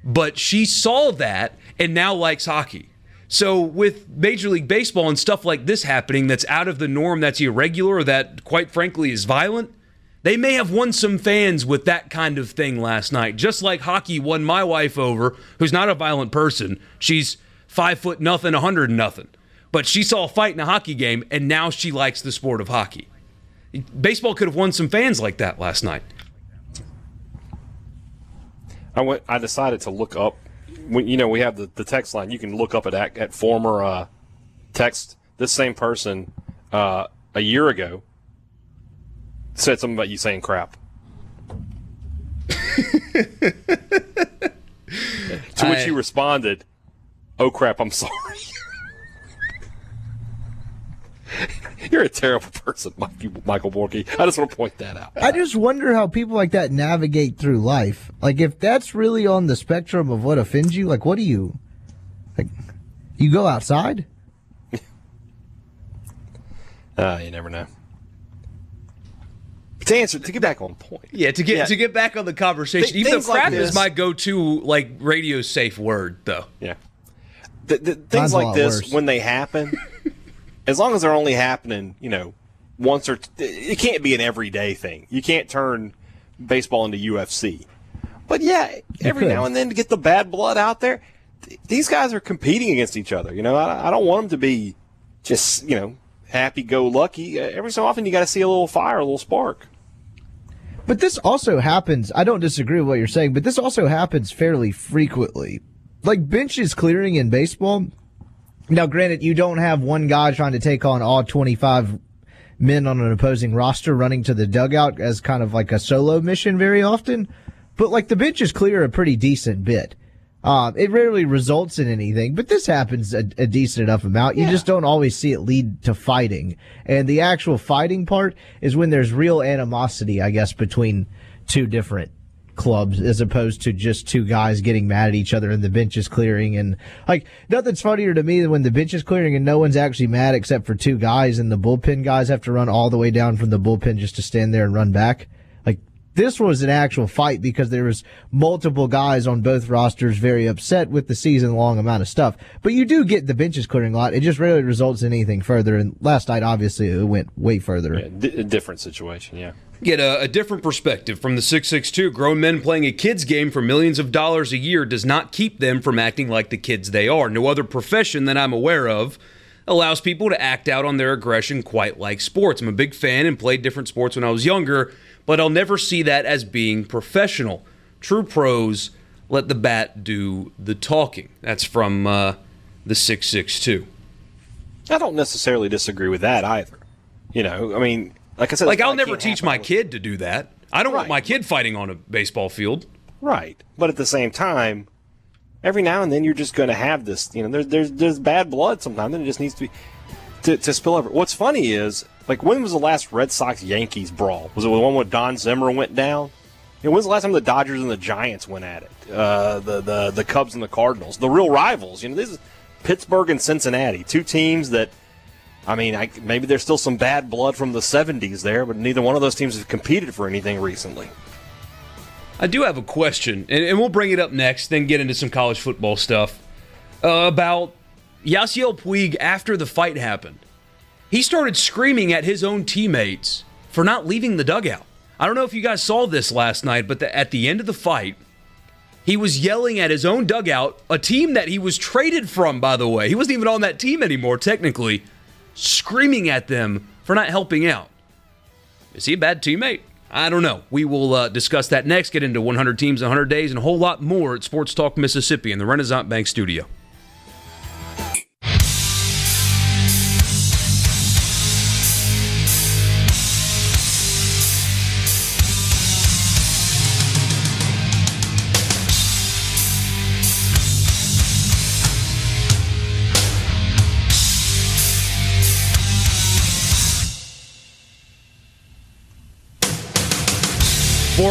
But she saw that and now likes hockey. So with Major League Baseball and stuff like this happening that's out of the norm, that's irregular, that quite frankly is violent, they may have won some fans with that kind of thing last night. Just like hockey won my wife over, who's not a violent person. She's five foot nothing, a hundred nothing. But she saw a fight in a hockey game, and now she likes the sport of hockey. Baseball could have won some fans like that last night. I went. I decided to look up. When you know we have the, the text line, you can look up at at former uh, text. This same person uh, a year ago said something about you saying crap. to which I- you responded, "Oh crap, I'm sorry." You're a terrible person, Michael Borky. I just want to point that out. I just wonder how people like that navigate through life. Like, if that's really on the spectrum of what offends you, like, what do you, like, you go outside? Uh, you never know. But to answer, to get back on point. Yeah, to get Yeah. to get back on the conversation, Th- even though things like crap is my go-to like radio safe word, though. Yeah. The, the, things a like this, worse. when they happen, as long as they're only happening, you know, once or t- it can't be an everyday thing. You can't turn baseball into UFC. But yeah, every now and then to get the bad blood out there, th- these guys are competing against each other. You know, I, I don't want them to be just you know happy go lucky. Uh, Every so often, you got to see a little fire, a little spark. But this also happens. I don't disagree with what you're saying, but this also happens fairly frequently. Like benches clearing in baseball. Now, granted, you don't have one guy trying to take on all 25 men on an opposing roster running to the dugout as kind of like a solo mission very often, but like the benches clear a pretty decent bit. Um, it rarely results in anything, but this happens a, a decent enough amount. You just don't always see it lead to fighting. And the actual fighting part is when there's real animosity, I guess, between two different clubs as opposed to just two guys getting mad at each other and the bench is clearing. And like, nothing's funnier to me than when the bench is clearing and no one's actually mad except for two guys and the bullpen guys have to run all the way down from the bullpen just to stand there and run back. Like, this was an actual fight because there was multiple guys on both rosters very upset with the season long amount of stuff. But you do get the benches clearing a lot. It just rarely results in anything further. And last night, obviously, it went way further. Yeah, different situation. Yeah. Get a, a different perspective from the 662. Grown men playing a kids game for millions of dollars a year does not keep them from acting like the kids they are. No other profession that I'm aware of allows people to act out on their aggression quite like sports. I'm a big fan and played different sports when I was younger, but I'll never see that as being professional. True pros let the bat do the talking. That's from uh, the 662. I don't necessarily disagree with that either. You know, I mean, like I said, Like, I'll never teach my kid to do that. I don't want my kid fighting on a baseball field. Right. But at the same time, every now and then you're just going to have this, you know, there's there's there's bad blood sometimes and it just needs to be to, to spill over. What's funny is, like when was the last Red Sox Yankees brawl? Was it the one where Don Zimmer went down? You know, when's the last time the Dodgers and the Giants went at it? Uh, the the the Cubs and the Cardinals, the real rivals. You know, this is Pittsburgh and Cincinnati, two teams that I mean, I, maybe there's still some bad blood from the 70s there, but neither one of those teams have competed for anything recently. I do have a question, and, and we'll bring it up next, then get into some college football stuff uh, about Yasiel Puig after the fight happened. He started screaming at his own teammates for not leaving the dugout. I don't know if you guys saw this last night, but the, at the end of the fight, he was yelling at his own dugout, a team that he was traded from, by the way. He wasn't even on that team anymore, technically, screaming at them for not helping out. Is he a bad teammate? I don't know. We will uh, discuss that next, get into 100 teams in 100 days, and a whole lot more at Sports Talk Mississippi in the Renaissance Bank studio.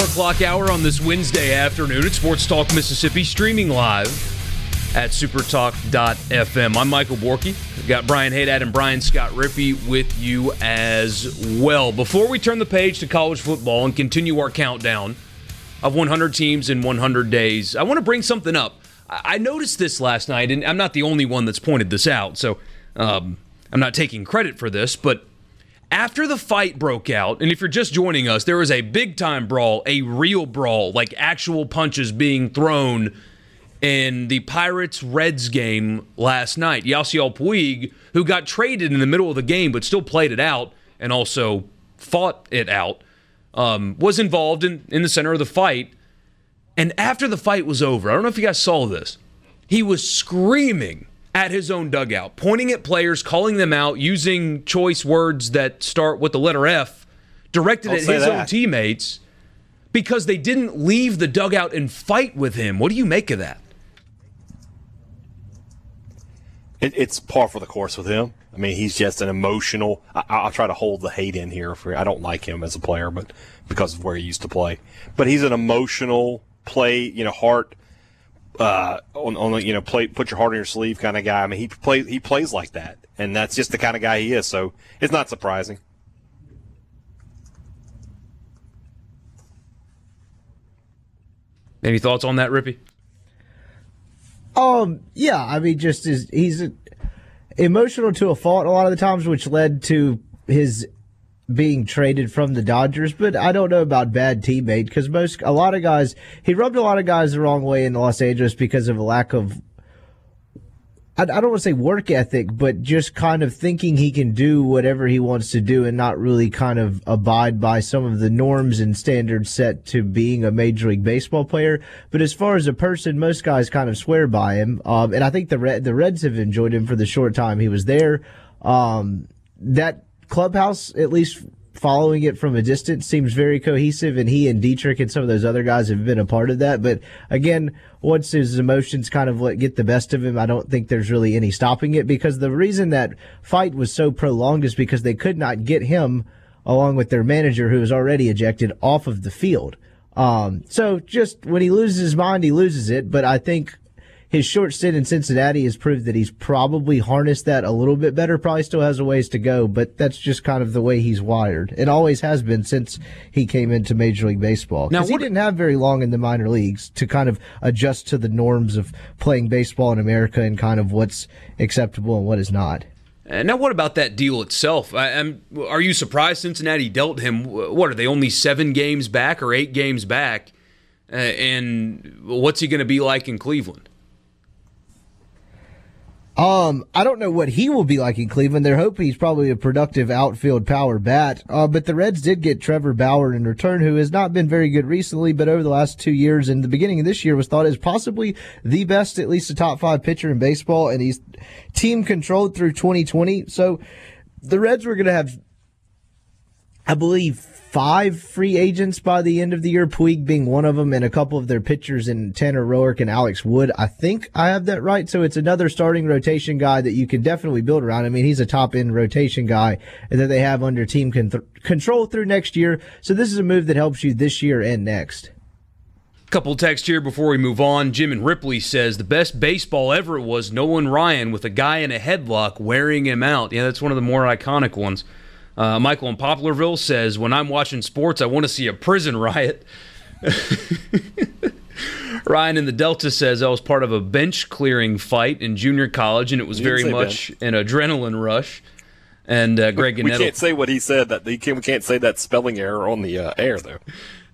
O'clock hour on this Wednesday afternoon at Sports Talk Mississippi, streaming live at supertalk.fm. I'm Michael Borky. We've got Brian Haydad and Brian Scott Rippey with you as well. Before we turn the page to college football and continue our countdown of 100 teams in 100 days, I want to bring something up. I noticed this last night, and I'm not the only one that's pointed this out, so um, I'm not taking credit for this, but after the fight broke out, and if you're just joining us, there was a big time brawl, a real brawl, like actual punches being thrown in the Pirates Reds game last night. Yasiel Puig, who got traded in the middle of the game but still played it out and also fought it out, um, was involved in, in the center of the fight. And after the fight was over, I don't know if you guys saw this, he was screaming at his own dugout, pointing at players, calling them out, using choice words that start with the letter F, directed I'll at his say own teammates because they didn't leave the dugout and fight with him. What do you make of that? It, it's par for the course with him. I mean, he's just an emotional. I, I'll try to hold the hate in here. For I don't like him as a player, but because of where he used to play. But he's an emotional play. You know, heart uh, on, on the, you know play put your heart on your sleeve kind of guy. I mean, he plays he plays like that, and that's just the kind of guy he is. So it's not surprising. Any thoughts on that, Rippey? Um, yeah, I mean, just is he's emotional to a fault a lot of the times, which led to his being traded from the Dodgers. But I don't know about bad teammate because most a lot of guys he rubbed a lot of guys the wrong way in Los Angeles because of a lack of. I, I don't want to say work ethic, but just kind of thinking he can do whatever he wants to do and not really kind of abide by some of the norms and standards set to being a Major League Baseball player. But as far as a person, most guys kind of swear by him. Um, and I think the Red, the Reds have enjoyed him for the short time he was there. Um, that clubhouse, at least following it from a distance, seems very cohesive, and he and Dietrich and some of those other guys have been a part of that. But again, once his emotions kind of let get the best of him, I don't think there's really any stopping it because the reason that fight was so prolonged is because they could not get him along with their manager who was already ejected off of the field. Um, so just when he loses his mind, he loses it. But I think his short stint in Cincinnati has proved that he's probably harnessed that a little bit better. Probably still has a ways to go, but that's just kind of the way he's wired. It always has been since he came into Major League Baseball. Now, Because he didn't have very long in the minor leagues to kind of adjust to the norms of playing baseball in America and kind of what's acceptable and what is not. Now, what about that deal itself? I, am are you surprised Cincinnati dealt him? What are they only seven games back or eight games back? Uh, and what's he going to be like in Cleveland? Um, I don't know what he will be like in Cleveland. They're hoping he's probably a productive outfield power bat. Uh, but the Reds did get Trevor Bauer in return, who has not been very good recently, but over the last two years and the beginning of this year was thought as possibly the best, at least a top five pitcher in baseball. And he's team controlled through 2020. So the Reds were going to have I believe five free agents by the end of the year, Puig being one of them, and a couple of their pitchers in Tanner Roark and Alex Wood. I think I have that right. So it's another starting rotation guy that you can definitely build around. I mean, he's a top end rotation guy that they have under team con- control through next year. So this is a move that helps you this year and next. Couple text here before we move on. Jim and Ripley says the best baseball ever was Nolan Ryan with a guy in a headlock wearing him out. Yeah, that's one of the more iconic ones. Uh, Michael in Poplarville says when I'm watching sports, I want to see a prison riot. Ryan in the Delta says I was part of a bench clearing fight in junior college, and it was very much an adrenaline rush. And uh, Greg We Gannett- can't say what he said. That we can't, we can't say that spelling error on the uh, air though.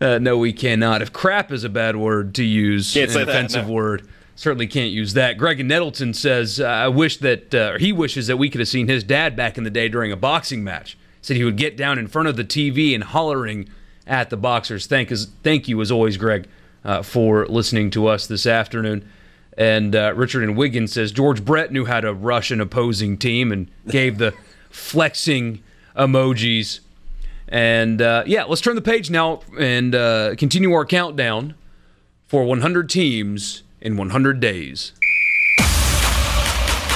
Uh, no, we cannot. If crap is a bad word to use, Can't an say that, offensive no. word, certainly can't use that. Greg and Nettleton says, I wish that, uh, he wishes that we could have seen his dad back in the day during a boxing match. Said he would get down in front of the TV and hollering at the boxers. Thank, us, thank you, as always, Greg, uh, for listening to us this afternoon. And uh, Richard and Wiggins says George Brett knew how to rush an opposing team and gave the flexing emojis. And uh, yeah, let's turn the page now and uh, continue our countdown for 100 teams in 100 days.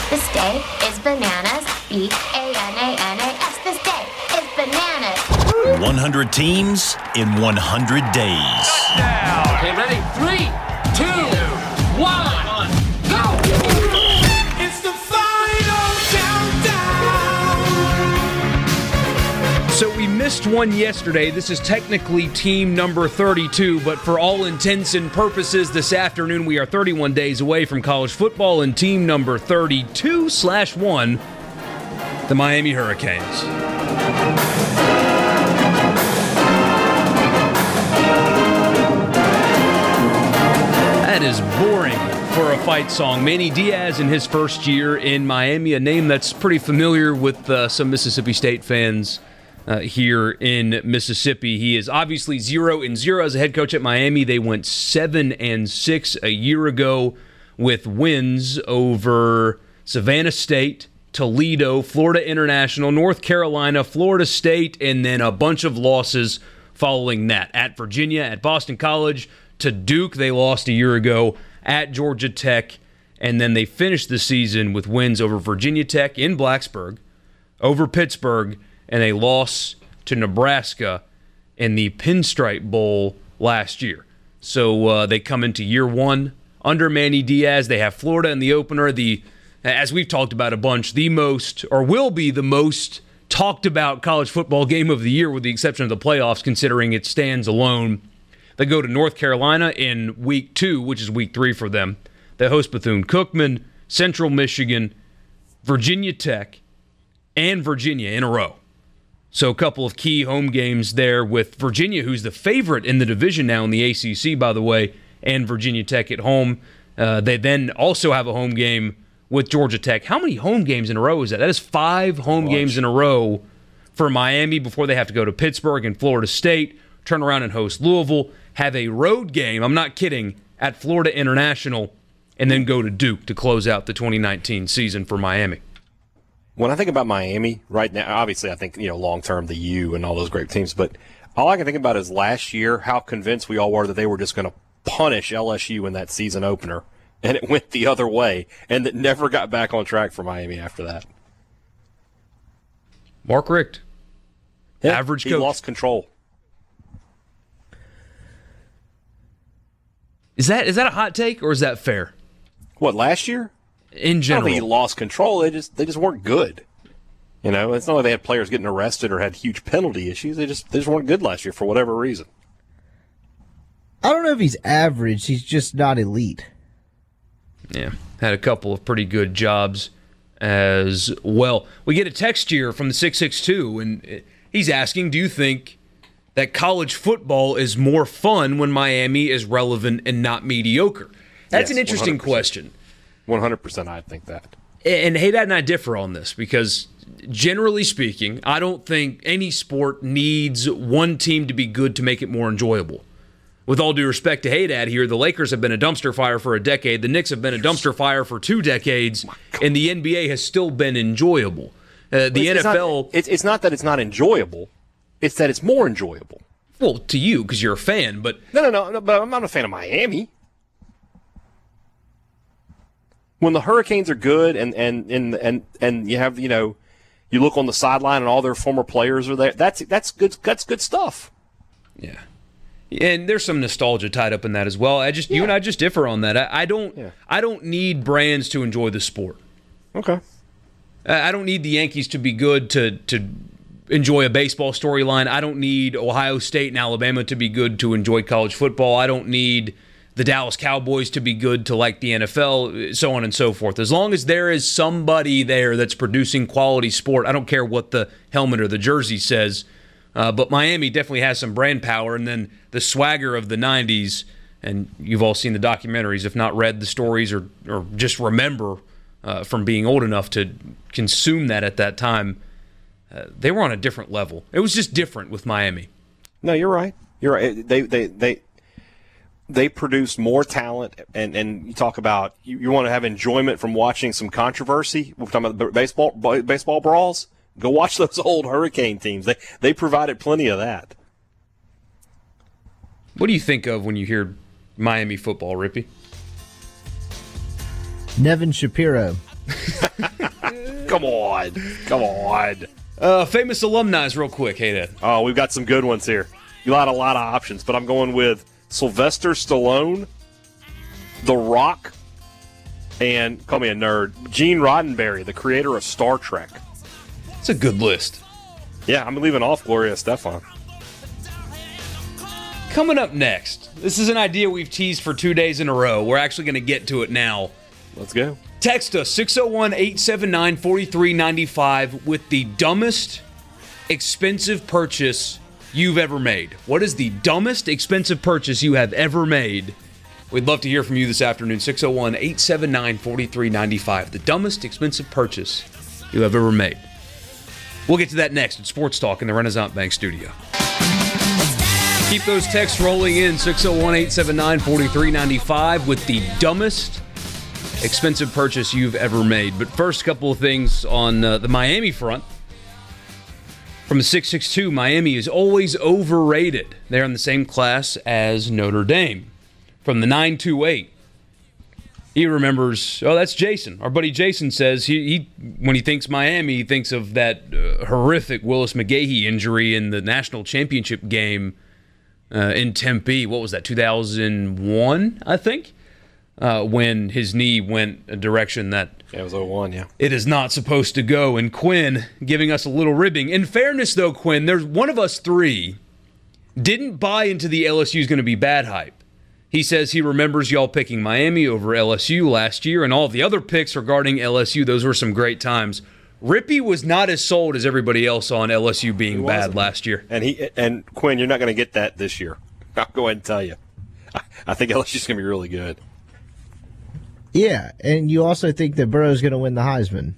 This day is bananas. B 100 teams in 100 days. Okay, ready? Three, two, one. So we missed one yesterday. This is technically team number 32, but for all intents and purposes, this afternoon we are 31 days away from college football and team number 32 slash one, the Miami Hurricanes. Is boring for a fight song. Manny Diaz in his first year in Miami, a name that's pretty familiar with uh, some Mississippi State fans uh, here in Mississippi. He is obviously zero and zero as a head coach at Miami. They went seven and six a year ago with wins over Savannah State, Toledo, Florida International, North Carolina, Florida State, and then a bunch of losses following that. At Virginia, at Boston College, to Duke, they lost a year ago, at Georgia Tech, and then they finished the season with wins over Virginia Tech in Blacksburg, over Pittsburgh, and a loss to Nebraska in the Pinstripe Bowl last year. So uh, they come into year one under Manny Diaz. They have Florida in the opener. The as we've talked about a bunch, the most or will be the most talked about college football game of the year, with the exception of the playoffs, considering it stands alone. They go to North Carolina in week two, which is week three for them. They host Bethune Cookman, Central Michigan, Virginia Tech, and Virginia in a row. So a couple of key home games there with Virginia, who's the favorite in the division now in the ACC, by the way, and Virginia Tech at home. Uh, they then also have a home game with Georgia Tech. How many home games in a row is that? That is five home games in a row for Miami before they have to go to Pittsburgh and Florida State, turn around and host Louisville, have a road game, I'm not kidding, at Florida International, and then go to Duke to close out the 2019 season for Miami. When I think about Miami right now, obviously I think, you know, long term the U and all those great teams, but all I can think about is last year how convinced we all were that they were just going to punish LSU in that season opener. And it went the other way, and it never got back on track for Miami after that. Mark Richt, Yeah, average he coach. lost control. Is that is that a hot take or is that fair? What last year? In I don't general, think he lost control. They just they just weren't good. You know, it's not like they had players getting arrested or had huge penalty issues. They just they just weren't good last year for whatever reason. I don't know if he's average. He's just not elite. Yeah, had a couple of pretty good jobs as well. We get a text here from the 662, and uh, he's asking Do you think that college football is more fun when Miami is relevant and not mediocre? That's Yes, an interesting 100%. question. One hundred percent, I think that. And Haydad and I differ on this because, generally speaking, I don't think any sport needs one team to be good to make it more enjoyable. With all due respect to Haydad here, the Lakers have been a dumpster fire for a decade. The Knicks have been a dumpster fire for two decades, and the NBA has still been enjoyable. Uh, the It's- it's not- NFL, it's, it's not that it's not enjoyable; it's that it's more enjoyable. well, to you because you're a fan, but No, no, no, no. But I'm not a fan of Miami. When the Hurricanes are good, and and and and and you have you know, you look on the sideline and all their former players are there. That's that's good. That's good stuff. Yeah. And there's some nostalgia tied up in that as well. I just you and I just differ on that. I, I don't Yeah. I don't need brands to enjoy the sport. Okay. I I don't need the Yankees to be good to to enjoy a baseball storyline. I don't need Ohio State and Alabama to be good to enjoy college football. I don't need the Dallas Cowboys to be good to like the NFL, so on and so forth. As long as there is somebody there that's producing quality sport, I don't care what the helmet or the jersey says. Uh, but Miami definitely has some brand power, and then the swagger of the '90s. And you've all seen the documentaries, if not read the stories, or or just remember uh, from being old enough to consume that at that time. Uh, they were on a different level. It was just different with Miami. No, you're right. You're right. They they they they produce more talent, and and you talk about you, you want to have enjoyment from watching some controversy. We're talking about baseball baseball brawls. Go watch those old Hurricane teams. They they provided plenty of that. What do you think of when you hear Miami football, Rippey? Nevin Shapiro. Come on, come on. Uh, famous alumni, real quick. Hey, Dad. Oh, we've got some good ones here. You got a lot of options, but I'm going with Sylvester Stallone, The Rock, and call me a nerd, Gene Roddenberry, the creator of Star Trek. It's a good list. Yeah, I'm leaving off Gloria Estefan. Coming up next, this is an idea we've teased for two days in a row. We're actually going to get to it now. Let's go. Text us 601 879 4395 with the dumbest expensive purchase you've ever made. What is the dumbest expensive purchase you have ever made? We'd love to hear from you this afternoon 601 879 4395. The dumbest expensive purchase you have ever made. We'll get to that next at Sports Talk in the Renaissance Bank studio. Keep those texts rolling in 601 879 4395 with the dumbest expensive purchase you've ever made. But first, couple of things on uh, the Miami front. From the 662, Miami is always overrated. They're in the same class as Notre Dame. From the 928, he remembers, oh, that's Jason. Our buddy Jason says he, he when he thinks Miami, he thinks of that uh, horrific Willis McGahee injury in the national championship game uh, in Tempe. What was that, 2001, I think? Uh, when his knee went a direction that Yeah, it was 01, yeah. it is not supposed to go. And Quinn giving us a little ribbing. In fairness, though, Quinn, there's one of us three didn't buy into the LSU is going to be bad hype. He says he remembers y'all picking Miami over LSU last year, and all the other picks regarding LSU. Those were some great times. Rippey was not as sold as everybody else on LSU being bad last year. And he and Quinn, you're not going to get that this year. I'll go ahead and tell you. I, I think LSU's going to be really good. Yeah, and you also think that Burrow's going to win the Heisman.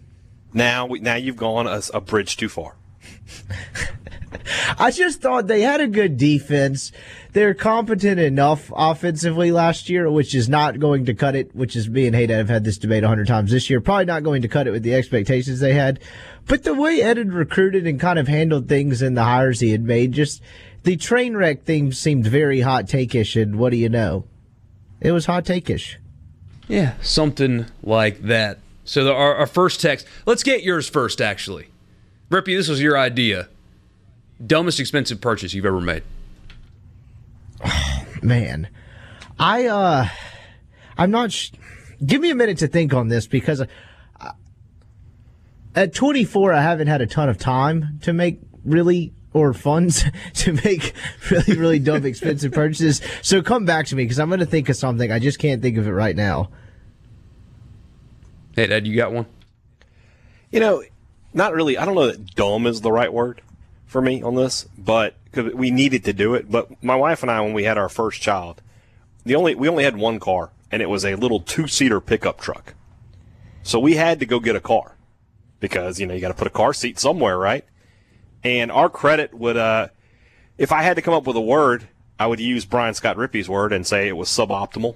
Now, now you've gone a, a bridge too far. I just thought they had a good defense. They're competent enough offensively last year, which is not going to cut it, which is me and Haydad have had this debate a hundred times this year. Probably not going to cut it with the expectations they had. But the way Ed had recruited and kind of handled things and the hires he had made, just the train wreck thing seemed very hot takeish. And what do you know? It was hot takeish. Yeah, something like that. So the, our, our first text. Let's get yours first, actually. Rippey, this was your idea. Dumbest expensive purchase you've ever made. Oh, man i uh i'm not sh- give me a minute to think on this because uh, at 24 i haven't had a ton of time to make really or funds to make really really dumb expensive purchases so come back to me because i'm going to think of something i just can't think of it right now Haydad, you got one? You know, not really. I don't know that dumb is the right word for me on this, but cause we needed to do it. But my wife and I, when we had our first child, the only we only had one car, and it was a little two-seater pickup truck. So we had to go get a car because you know you got to put a car seat somewhere, right? And our credit would, uh, if I had to come up with a word, I would use Brian Scott Rippey's word and say it was suboptimal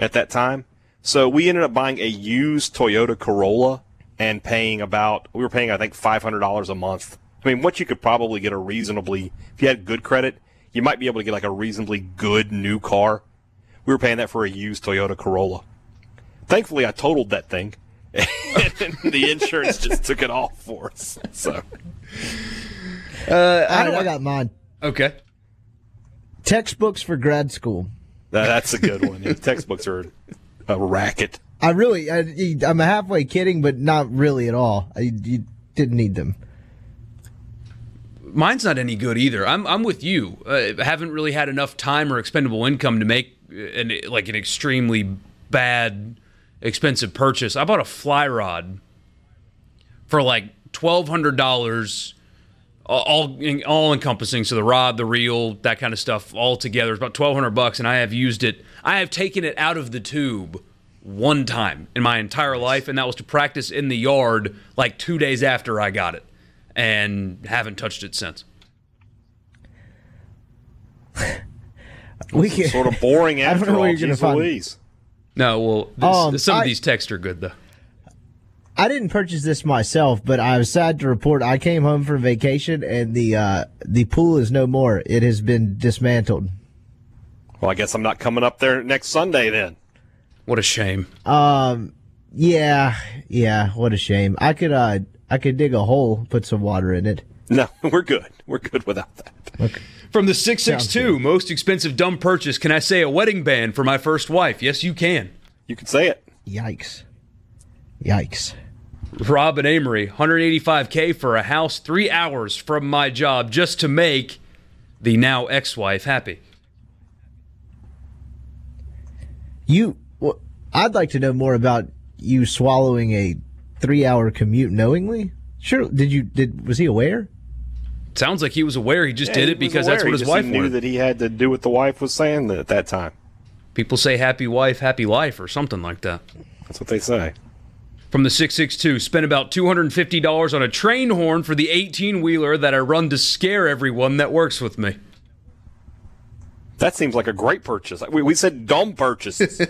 at that time. So we ended up buying a used Toyota Corolla and paying about, we were paying, I think, $500 a month. I mean, what you could probably get a reasonably, if you had good credit, you might be able to get like a reasonably good new car. We were paying that for a used Toyota Corolla. Thankfully, I totaled that thing. and the insurance just took it off for us. So, uh, I, I got mine Okay. textbooks for grad school that- that's a good one. Yeah, textbooks are a racket. i really I, i'm halfway kidding but not really at all i you didn't need them Mine's not any good either. I'm I'm with you. Uh, I haven't really had enough time or expendable income to make an like an extremely bad expensive purchase. I bought a fly rod for like twelve hundred dollars, all all encompassing. So the rod, the reel, that kind of stuff, all together, it's about twelve hundred bucks. And I have used it. I have taken it out of the tube one time in my entire life, and that was to practice in the yard like two days after I got it, and haven't touched it since. we can, Sort of boring I don't after know all. where you're Jeez find- Louise. No, well, this, Um, some of I- these texts are good though. I didn't purchase this myself, but I was sad to report I came home from vacation and the uh, the pool is no more. It has been dismantled. Well, I guess I'm not coming up there next Sunday then. What a shame. Um, Yeah, yeah. What a shame. I could uh I could dig a hole, put some water in it. No, we're good. We're good without that. From the 662, most expensive dumb purchase. Can I say a wedding band for my first wife? Yes, you can. You can say it. Yikes! Yikes! Robin Amory, 185K for a house three hours from my job just to make the now ex wife happy. You, well, I'd like to know more about you swallowing a three-hour commute knowingly. Sure, did you? Did was he aware? Sounds like he was aware he just Yeah, did it was because that's what He his just wife knew wanted. that he had to do what the wife was saying at that time. People say happy wife, happy life, or something like that. That's what they say. From the 662, spent about $250 on a train horn for the 18 wheeler that I run to scare everyone that works with me. That seems like a great purchase. We, we said dumb purchases.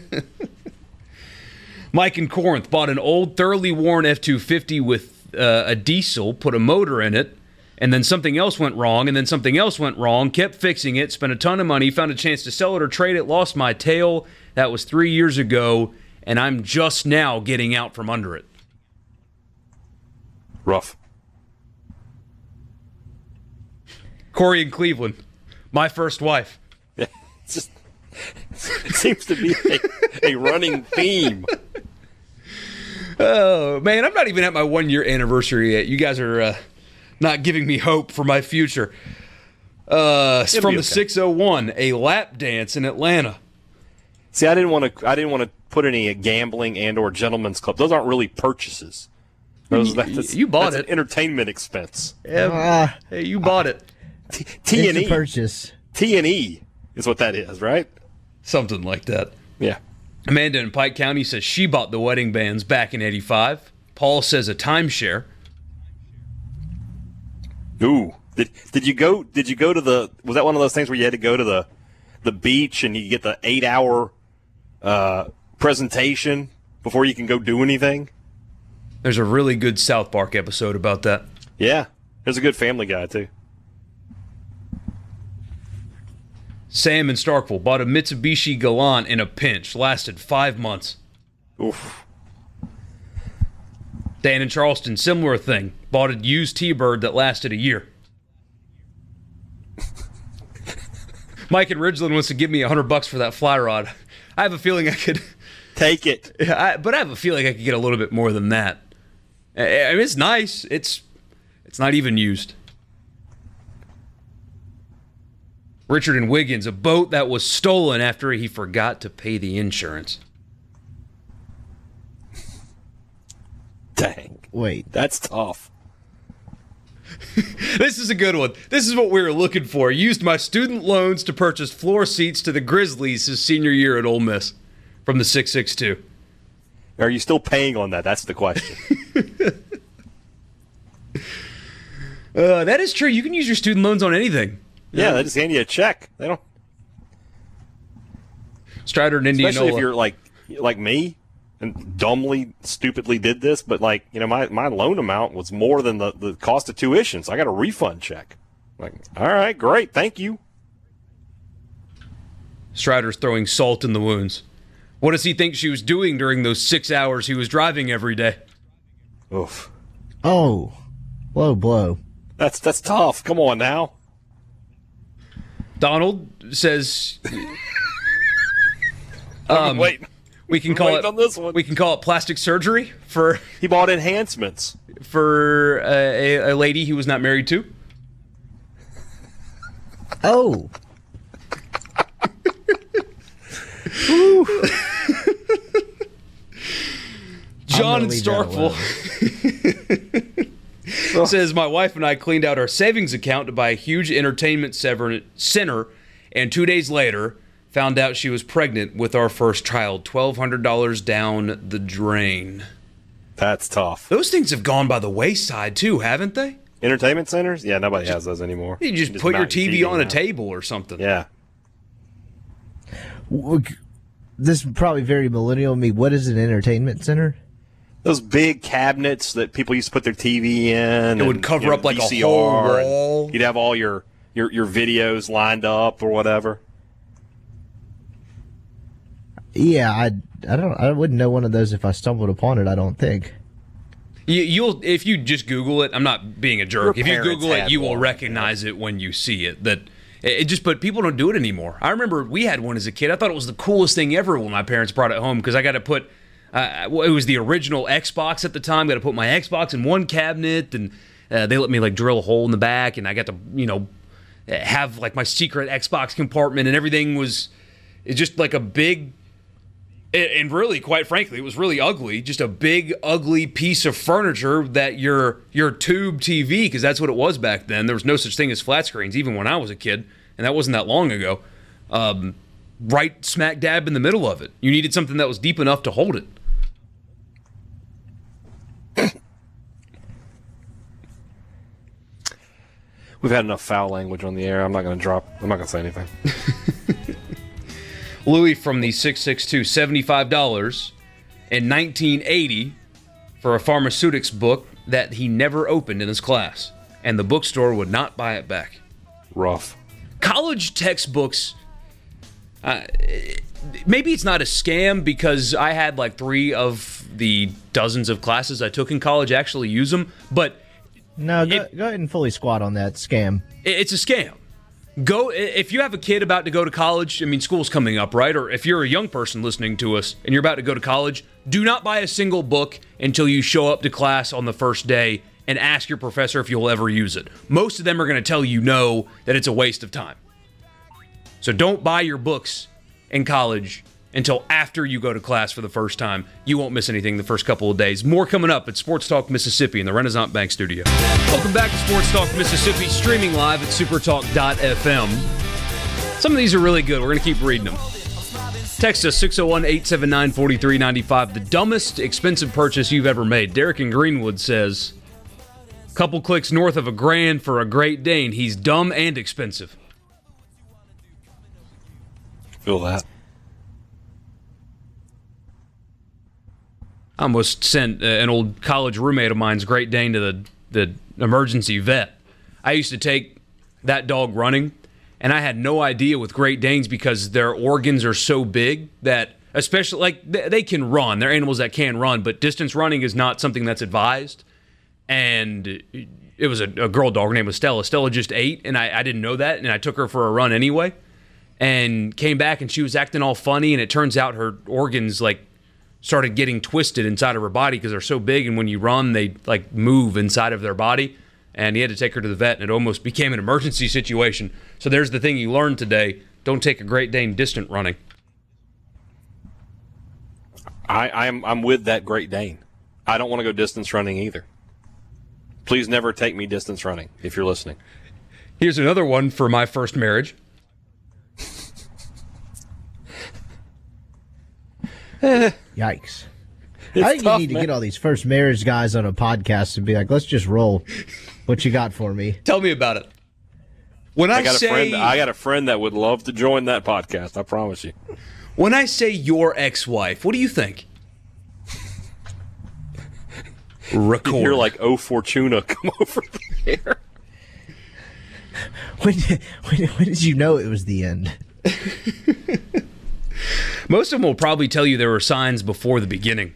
Mike in Corinth bought an old, thoroughly worn F 250 with uh, a diesel, put a motor in it, and then something else went wrong, and then something else went wrong, kept fixing it, spent a ton of money, found a chance to sell it or trade it, lost my tail. That was three years ago, and I'm just now getting out from under it. Rough. Corey in Cleveland, my first wife. Yeah, just it seems to be a, a running theme. Oh man, I'm not even at my one year anniversary yet. You guys are uh, not giving me hope for my future. Uh, from be the 601, a lap dance in Atlanta. See, I didn't want to. I didn't want to put any gambling and or gentlemen's club. Those aren't really purchases. Those, You- that's, you bought that's it. an entertainment expense. Ah, Hey, you bought it. T T and it's a E. purchase. T and E is what that is, right? Something like that. Yeah. Amanda in Pike County says she bought the wedding bands back in 85. Paul says a timeshare. Ooh. Did did you go? Did you go to the? Was that one of those things where you had to go to the the beach and you get the eight hour uh, presentation before you can go do anything? There's a really good South Park episode about that. Yeah. There's a good Family Guy too. Sam in Starkville bought a Mitsubishi Galant in a pinch. Lasted five months. Oof. Dan in Charleston, similar thing. Bought a used T-Bird that lasted a year. Mike in Ridgeland wants to give me a hundred bucks for that fly rod. I have a feeling I could, Take it. I, but I have a feeling I could get a little bit more than that. I, I mean, it's nice. It's, it's not even used. Richard and Wiggins, a boat that was stolen after he forgot to pay the insurance. Dang. Wait, That's tough. This is a good one. This is what we were looking for. Used my student loans to purchase floor seats to the Grizzlies his senior year at Ole Miss from the 662. Are you still paying on that? That's the question. Uh, that is true. You can use your student loans on anything. yeah, they just hand you a check. They don't. Strider and Indianola. Especially if you're like like me and dumbly, stupidly did this, but like you know, my my loan amount was more than the the cost of tuition, so I got a refund check. Like, all right, great, thank you. Strider's throwing salt in the wounds. What does he think she was doing during those six hours he was driving every day? Oof, oh, low blow. that's that's tough. Come on now. Donald says Um, Wait, we can call it on this one. we can call it plastic surgery for he bought enhancements. for uh, a, a lady he was not married to. Oh, John in gonna leave that Starkville says my wife and I cleaned out our savings account to buy a huge entertainment sever- center, and two days later found out she was pregnant with our first child. Twelve hundred dollars down the drain. That's tough. Those things have gone by the wayside too, haven't they? Entertainment centers? Yeah, nobody has those anymore. You just, put your mount TV, on a table or something. Yeah. This is probably very millennial of me. What is an entertainment center? Those big cabinets that people used to put their TV in. It would and, cover you know, up like a whole wall. You'd have all your, your, your videos lined up or whatever. Yeah, I, I don't, I wouldn't know one of those if I stumbled upon it. I don't think. You, you'll if you just Google it. I'm not being a jerk. Your If you Google it, had you will recognize it when you see it. That it, it just, but people don't do it anymore. I remember we had one as a kid. I thought it was the coolest thing ever when my parents brought it home because I got to put Uh, it was the original Xbox at the time. Got to put my Xbox in one cabinet, and uh, they let me like drill a hole in the back, and I got to you know have like my secret Xbox compartment, and everything was it's just like a big. And really, quite frankly, it was really ugly. Just a big, ugly piece of furniture that your your tube TV, because that's what it was back then. There was no such thing as flat screens, even when I was a kid, and that wasn't that long ago. Um, right smack dab in the middle of it. You needed something that was deep enough to hold it. We've had enough foul language on the air. I'm not going to drop. I'm not going to say anything. Louis from the 662 $75 in 1980 for a pharmaceutics book that he never opened in his class, and the bookstore would not buy it back. Rough. College textbooks, uh, maybe it's not a scam because I had like three of the dozens of classes I took in college actually use them, but No, go, It- go ahead and fully squat on that scam. it's a scam. Go if you have a kid about to go to college. I mean, school's coming up, right? Or if you're a young person listening to us and you're about to go to college, do not buy a single book until you show up to class on the first day and ask your professor if you'll ever use it. Most of them are going to tell you no, that it's a waste of time. So don't buy your books in college until after you go to class for the first time. You won't miss anything the first couple of days. More coming up at Sports Talk Mississippi in the Renaissance Bank studio. Welcome back to Sports Talk Mississippi, streaming live at supertalk.fm. Some of these are really good. We're going to keep reading them. Text us 601 879 4395. The dumbest expensive purchase you've ever made. Derek in Greenwood says, couple clicks north of a grand for a Great Dane. He's dumb and expensive. Feel that. I almost sent uh, an old college roommate of mine's Great Dane to the, the emergency vet. I used to take that dog running, and I had no idea with Great Danes because their organs are so big that, especially like they, can run, they're animals that can run, but distance running is not something that's advised. And it was a, a girl dog. Her name was Stella. Stella just ate, and I, I didn't know that, and I took her for a run anyway. And came back, and she was acting all funny, and it turns out her organs like started getting twisted inside of her body because they're so big and when you run they like move inside of their body and he had to take her to the vet and it almost became an emergency situation so there's the thing you learned today don't take a great dane distant running I, I'm I'm with that Great Dane. I don't want to go distance running either. Please never take me distance running if you're listening. here's another one for my first marriage Yikes. I think tough, you need to get all these first marriage guys on a podcast and be like, let's just roll. What you got for me? tell me about it when i, I got say a friend. I got a friend that would love to join that podcast. I promise you. when i say your ex-wife what do you think record You're like, oh Fortuna, come over here. When, when, when did you know it was the end? most of them will probably tell you there were signs before the beginning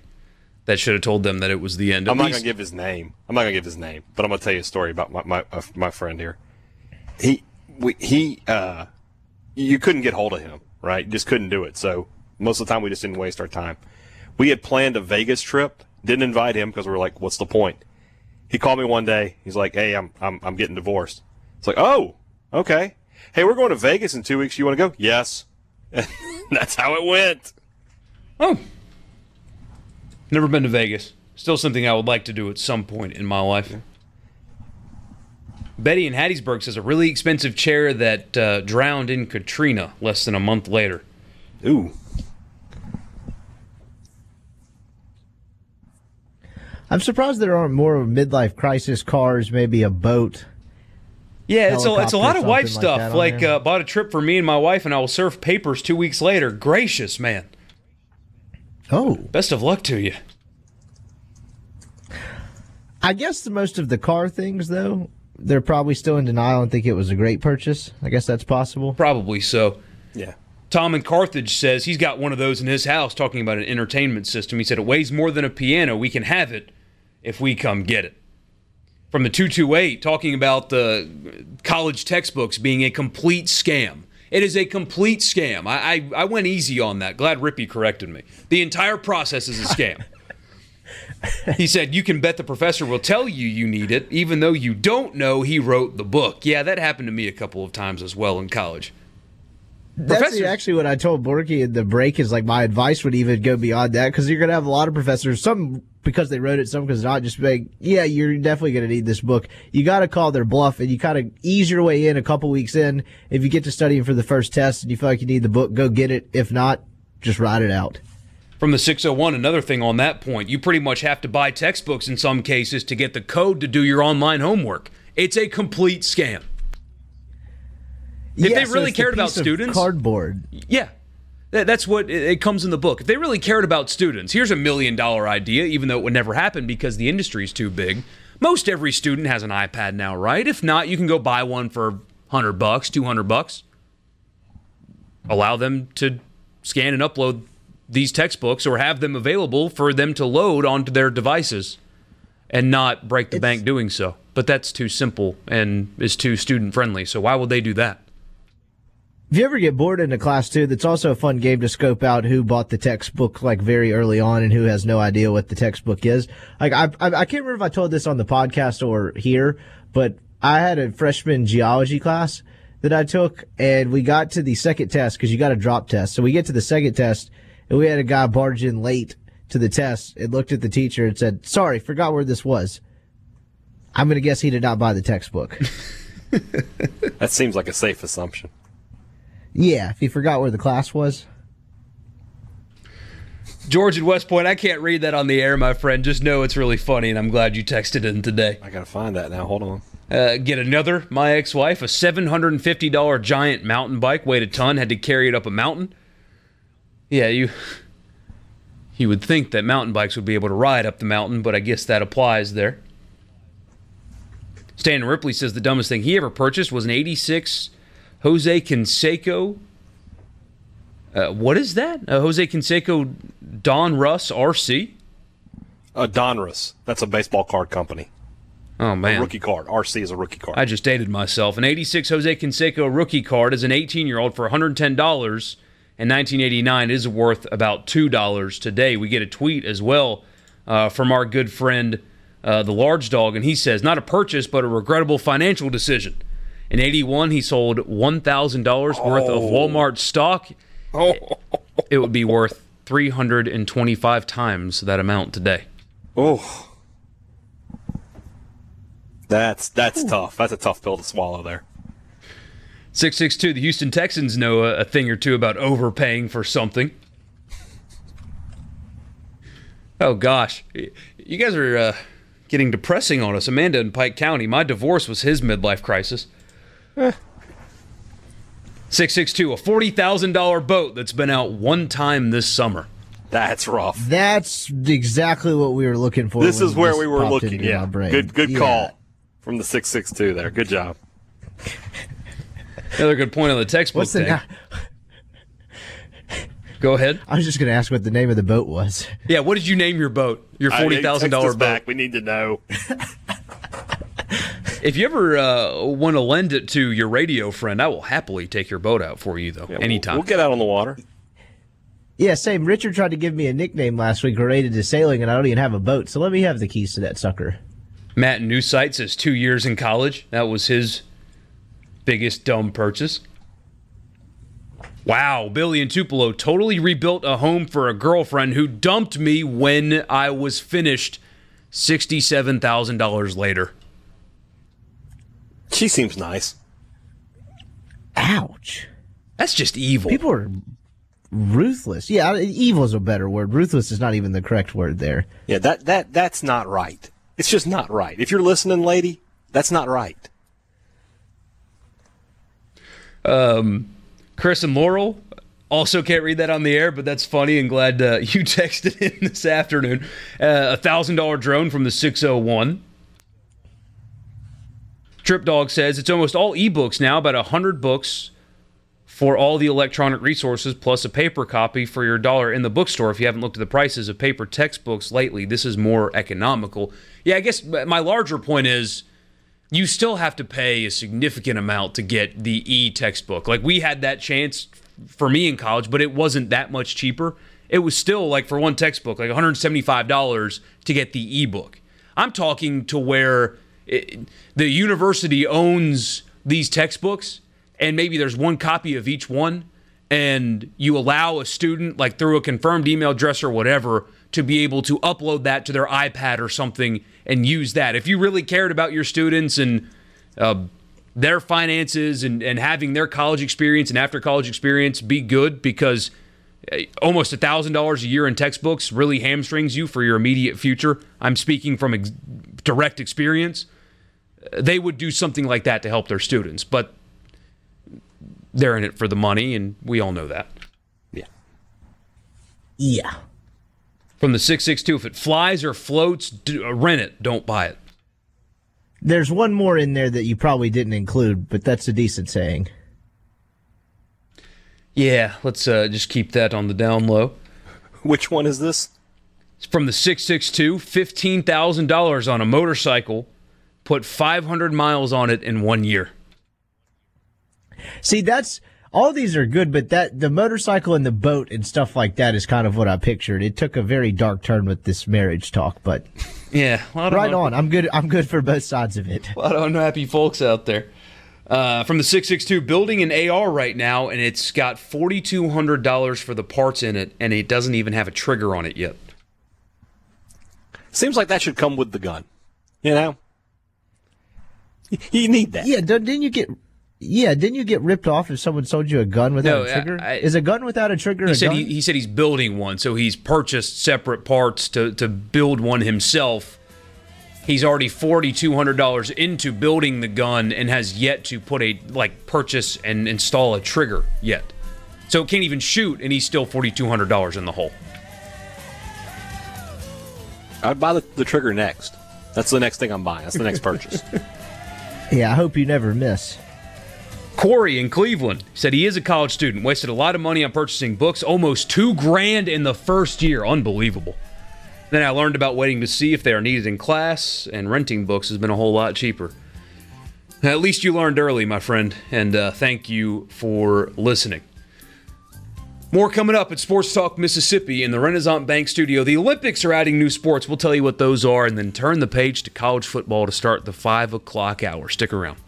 that should have told them that it was the end At I'm not least- gonna give his name. I'm not gonna give his name, but I'm gonna tell you a story about my my, uh, my friend here. He we, he uh, you couldn't get hold of him, right? You just couldn't do it. So most of the time, we just didn't waste our time. We had planned a Vegas trip, didn't invite him because we were like, "What's the point?" He called me one day. He's like, "Hey, I'm I'm I'm getting divorced." It's like, "Oh, okay. Hey, we're going to Vegas in two weeks. You want to go?" Yes. That's how it went. Oh. Never been to Vegas. Still something I would like to do at some point in my life. Betty in Hattiesburg says a really expensive chair that uh, drowned in Katrina less than a month later. Ooh. I'm surprised there aren't more midlife crisis cars, maybe a boat. Yeah, it's a, it's a lot of wife something like stuff. Like, uh, bought a trip for me and my wife, and I will serve papers two weeks later. Gracious, man. Oh, Best of luck to you. I guess the most of the car things, though, they're probably still in denial and think it was a great purchase. I guess that's possible. Probably so. Yeah. Tom in Carthage says he's got one of those in his house talking about an entertainment system. He said it weighs more than a piano. We can have it if we come get it. From the 228, talking about the college textbooks being a complete scam. It is a complete scam. I, I, I went easy on that. Glad Rippey corrected me. The entire process is a scam. he said, You can bet the professor will tell you you need it, even though you don't know he wrote the book. Yeah, that happened to me a couple of times as well in college. That's Professors- actually what I told Borky in the break is like my advice would even go beyond that because you're going to have a lot of professors, some because they wrote it, some because not, just like, yeah, you're definitely going to need this book. You got to call their bluff and you kind of ease your way in a couple weeks in. If you get to studying for the first test and you feel like you need the book, go get it. If not, just ride it out. From the 601, another thing on that point, you pretty much have to buy textbooks in some cases to get the code to do your online homework. It's a complete scam. If Yeah, they really the cared about students- cardboard. Yeah. That- That's what it it comes in the book. If they really cared about students, here's a million dollar idea, even though it would never happen because the industry is too big. Most every student has an iPad now, right? If not, you can go buy one for 100 bucks, 200 bucks. Allow them to scan and upload these textbooks or have them available for them to load onto their devices and not break the bank doing so. But that's too simple and is too student friendly. So why would they do that? If you ever get bored in a class too, that's also a fun game to scope out who bought the textbook like very early on and who has no idea what the textbook is. Like I, I, I can't remember if I told this on the podcast or here, but I had a freshman geology class that I took, and we got to the second test because you got a drop test. So we get to the second test, and we had a guy barge in late to the test and looked at the teacher and said, "Sorry, forgot where this was." I'm gonna guess he did not buy the textbook. That seems like a safe assumption. Yeah, if he forgot where the class was. George at West Point, I can't read that on the air, my friend. Just know it's really funny, and I'm glad you texted in today. I gotta find that now. Hold on. Uh, get another, my ex wife, a $750 giant mountain bike, weighed a ton, had to carry it up a mountain. Yeah, you. You would think that mountain bikes would be able to ride up the mountain, but I guess that applies there. Stan Ripley says the dumbest thing he ever purchased was an 86 Jose Canseco. Uh, what is that? A Jose Canseco Donruss RC? Uh, Donruss. That's a baseball card company. Oh, man. Rookie card. RC is a rookie card. I just dated myself. An 86 Jose Canseco rookie card is an 18 year old for $110 in 1989 is worth about $2 today. We get a tweet as well uh, from our good friend, uh, the large dog, and he says, not a purchase, but a regrettable financial decision. In 81, he sold $1,000 worth of Walmart stock. Oh. It would be worth 325 times that amount today. Oh. That's that's tough. That's a tough pill to swallow there. 662, the Houston Texans know a, a thing or two about overpaying for something. Oh, gosh. You guys are uh, getting depressing on us. Amanda in Pike County, my divorce was his midlife crisis. 662, a $40,000 boat that's been out one time this summer. That's rough. That's exactly what we were looking for. This is where this we were looking. Yeah. Good good Yeah. call from the 662 there. Good job. Another good point on the textbook What's the? thing. Na- Go ahead. I was just going to ask what the name of the boat was. Yeah, what did you name your boat? Your $40,000 boat? back. We need to know. If you ever uh, want to lend it to your radio friend, I will happily take your boat out for you, though, Yeah, we'll- anytime. We'll, get out on the water. Yeah, same. Richard tried to give me a nickname last week related to sailing, and I don't even have a boat. So let me have the keys to that sucker. Matt Newsight says two years in college. That was his biggest dumb purchase. Wow, Billy and Tupelo totally rebuilt a home for a girlfriend who dumped me when I was finished $67,000 later. She seems nice. Ouch. That's just evil. People are ruthless. Yeah, evil is a better word. Ruthless is not even the correct word there. Yeah, that that that's not right. It's just not right. If you're listening, lady, that's not right. Um, Chris and Laurel also can't read that on the air, but that's funny and glad uh, you texted in this afternoon. Uh, A thousand dollar drone from the 601. Trip Dog says it's almost all ebooks now, about a hundred books for all the electronic resources plus a paper copy for your dollar in the bookstore. If you haven't looked at the prices of paper textbooks lately, this is more economical. Yeah, I guess my larger point is you still have to pay a significant amount to get the e textbook. Like we had that chance for me in college, but it wasn't that much cheaper. It was still like for one textbook, like $175 to get the ebook. I'm talking to where it, the university owns these textbooks and maybe there's one copy of each one and you allow a student like through a confirmed email address or whatever to be able to upload that to their iPad or something and use that. If you really cared about your students and uh, their finances and, and having their college experience and after college experience be good because uh, almost a thousand dollars a year in textbooks really hamstrings you for your immediate future. I'm speaking from ex- direct experience. They would do something like that to help their students, but they're in it for the money, and we all know that. Yeah. Yeah. From the 662, if it flies or floats, do, uh, rent it, don't buy it. There's one more in there that you probably didn't include, but that's a decent saying. Yeah, let's uh, just keep that on the down low. Which one is this? It's from the 662, $15,000 on a motorcycle, put 500 miles on it in one year. See, that's all these are good, but that the motorcycle and the boat and stuff like that is kind of what I pictured. It took a very dark turn with this marriage talk, but Yeah, right on. I'm good. I'm good for both sides of it. A lot of unhappy folks out there. Uh, from the 662, building an AR right now, and it's got $4,200 for the parts in it, and it doesn't even have a trigger on it yet. Seems like that should come with the gun. You know? You need that. Yeah, don't- didn't you get? Yeah, didn't you get ripped off if someone sold you a gun without No, a trigger? I- I- is a gun without a trigger He a said gun? he, he said he's building one, so he's purchased separate parts to, to build one himself. He's already forty two hundred dollars into building the gun and has yet to put a like purchase and install a trigger yet. So it can't even shoot, and he's still forty two hundred dollars in the hole. I'd buy the, the trigger next. That's the next thing I'm buying. That's the next purchase. Yeah, I hope you never miss. Corey in Cleveland said he is a college student, wasted a lot of money on purchasing books, almost two grand in the first year. Unbelievable. Then I learned about waiting to see if they are needed in class, and renting books has been a whole lot cheaper. At least you learned early, my friend, and uh, thank you for listening. More coming up at Sports Talk Mississippi in the Renaissance Bank studio. The Olympics are adding new sports. We'll tell you what those are, and then turn the page to college football to start the 5 o'clock hour. Stick around.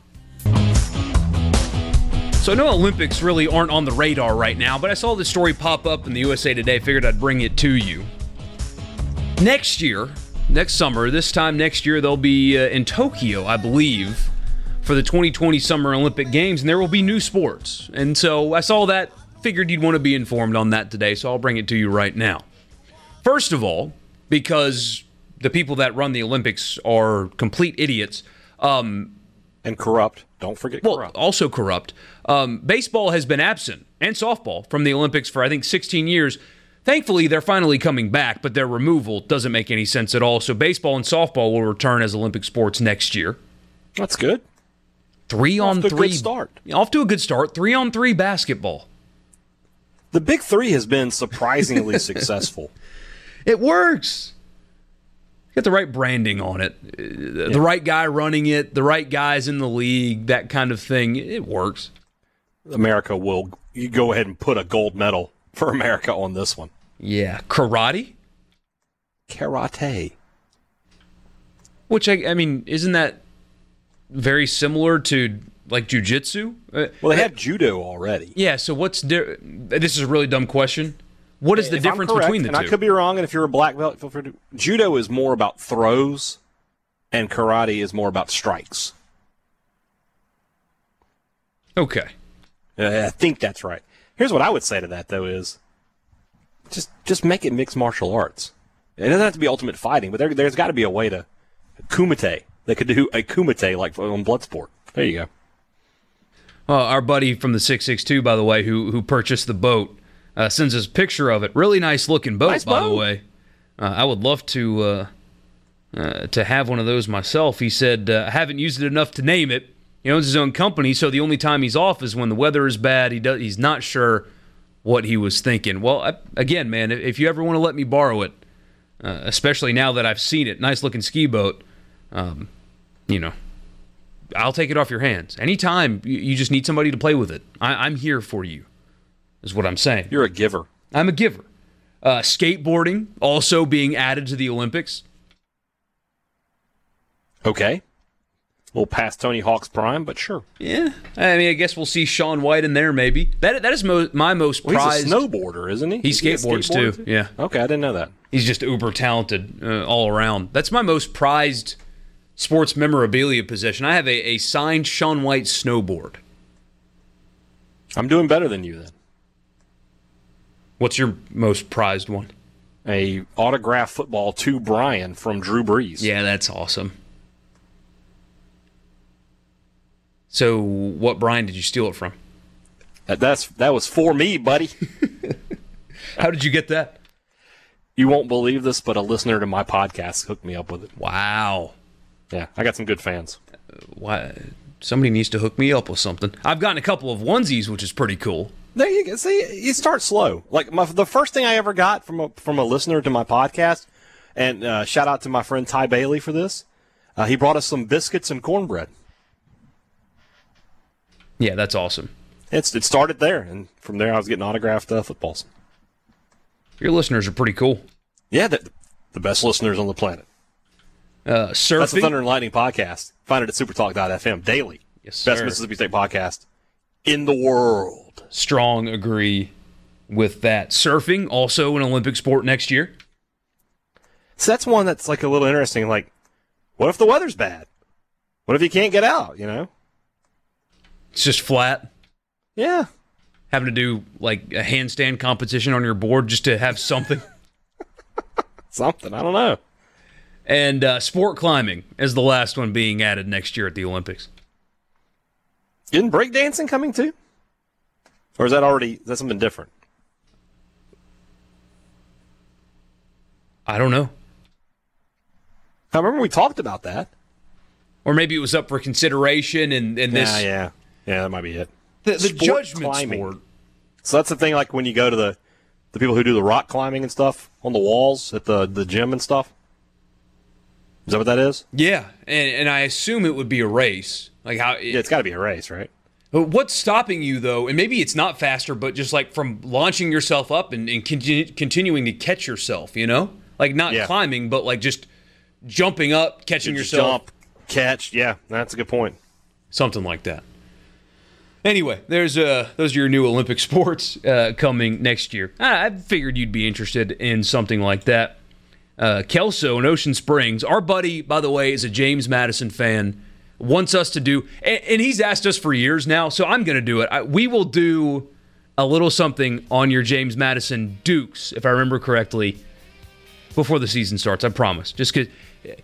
So I know Olympics really aren't on the radar right now, but I saw this story pop up in the USA Today. Figured I'd bring it to you. Next year, next summer, this time next year, they'll be uh, in Tokyo, I believe, for the 2020 Summer Olympic Games, and there will be new sports. And so I saw that, figured you'd want to be informed on that today, so I'll bring it to you right now. First of all, because the people that run the Olympics are complete idiots. Um, and corrupt. Don't forget well, corrupt. also corrupt. Um, baseball has been absent and softball from the Olympics for I think 16 years. Thankfully, they're finally coming back, but their removal doesn't make any sense at all. So baseball and softball will return as Olympic sports next year. That's good. Three Off on to a good three start. Off to a good start. Three on three basketball. The Big Three has been surprisingly successful. It works. Get the right branding on it, Uh, the right guy running it, the right guys in the league, that kind of thing. It works. America will you go ahead and put a gold medal for America on this one. Yeah, karate. Karate. Which I, I mean, isn't that very similar to like jujitsu? Uh, Well, they have judo already. yeah. So what's di- this is a really dumb question. What is the If difference correct, between the and two? I could be wrong, and if you're a black belt, feel free to. Judo is more about throws, and karate is more about strikes. okay. Uh, I think that's right. Here's what I would say to that though: is just just make it mixed martial arts. It doesn't have to be ultimate fighting, but there, there's got to be a way to kumite. They could do a kumite like on Bloodsport. There you go. Uh, our buddy from the six six two, by the way, who who purchased the boat, uh, sends us a picture of it. Really nice looking boat, Nice by the way. Uh, I would love to uh, uh, to have one of those myself. He said uh, I haven't used it enough to name it. He owns his own company, so the only time he's off is when the weather is bad. He does. He's not sure what he was thinking. Well, I, again, man, if, if you ever want to let me borrow it, uh, especially now that I've seen it, nice looking ski boat. Um, you know, I'll take it off your hands. Anytime you, just need somebody to play with it, I, I'm here for you. Is what I'm saying. You're a giver. I'm a giver. Uh, skateboarding also being added to the Olympics. Okay. A little past Tony Hawk's prime, but sure. Yeah, I mean, I guess we'll see Shaun White in there. Maybe that that is mo- my most Well, prized. he's a snowboarder, isn't he? He skateboards too. Yeah, Okay, I didn't know that. he's just uber talented uh, all around. That's my most prized sports memorabilia possession. I have a, a signed Shaun White snowboard. I'm doing better than you then. What's your most prized one? A autograph football to Brian from Drew Brees. Yeah, that's awesome. So, what Brian did you steal it from? That, that's that was for me, buddy. How did you get that? you won't believe this, but a listener to my podcast hooked me up with it. Wow. Yeah, I got some good fans. Why? Somebody needs to hook me up with something. I've gotten a couple of onesies, which is pretty cool. There you go. See, you start slow. Like my, the first thing I ever got from a from a listener to my podcast, and uh, shout out to my friend Ty Bailey for this. Uh, he brought us some biscuits and cornbread. Yeah, that's awesome. It's it started there, and from there I was getting autographed uh, footballs. Your listeners are pretty cool. Yeah, the, the best listeners on the planet. Uh, That's the. Thunder and Lightning podcast. Find it at supertalk.fm daily. Yes, Best sir. Mississippi State podcast in the world. Strong agree with that. Surfing, also an Olympic sport next year. So that's one that's like a little interesting. Like, what if the weather's bad? What if you can't get out? You know? It's just flat. Yeah. Having to do like a handstand competition on your board just to have something. Something. I don't know. And uh, sport climbing is the last one being added next year at the Olympics. Isn't breakdancing coming too? Or is that already is that something different? I don't know. I remember we talked about that. Or maybe it was up for consideration and, and this yeah, yeah. Yeah, that might be it. the, the Sport judgment climbing. sport. So that's the thing like when you go to the the people who do the rock climbing and stuff on the walls at the the gym and stuff. Is that what that is? Yeah, and, and I assume it would be a race. Like how? Yeah, it's got to be a race, right? What's stopping you though? And maybe it's not faster, but just like from launching yourself up and, and continu- continuing to catch yourself. You know, like not Yeah. climbing, but like just jumping up, catching Just yourself, jump, catch. Yeah, that's a good point. something like that. Anyway, there's uh those are your new Olympic sports uh, coming next year. I, I figured you'd be interested in something like that. Uh, Kelso in Ocean Springs, our buddy, by the way, is a James Madison fan. Wants us to do, and, and he's asked us for years now, so I'm going to do it. I, we will do a little something on your James Madison Dukes, if I remember correctly, before the season starts. I promise. Just because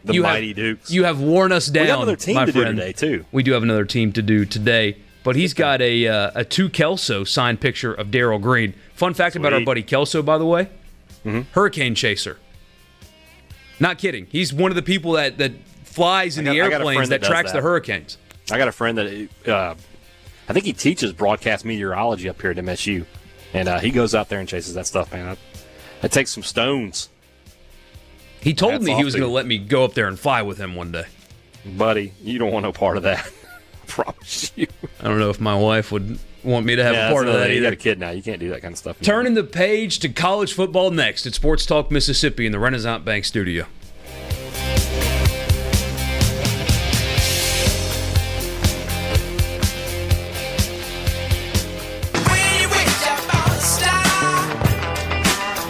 The you mighty have, Dukes. you have worn us down. We got another team my to do friend. today too. We do have another team to do today, but he's got a uh, a two Kelso signed picture of Daryl Green. Fun fact about our buddy Kelso, by the way, hurricane chaser. Not kidding. He's one of the people that that flies in I the got- I a airplanes that, that tracks the hurricanes. I got a friend that uh, I think he teaches broadcast meteorology up here at MSU, and uh, he goes out there and chases that stuff, man. That, that takes some stones, He told Hats me he was going to let me go up there and fly with him one day. buddy. You don't want no part of that. I promise you. I don't know if my wife would want me to have Yeah, a part of that another- You got a kid now. You can't do that kind of stuff. anymore. Turning the page to college football next at Sports Talk Mississippi in the Renaissance Bank studio.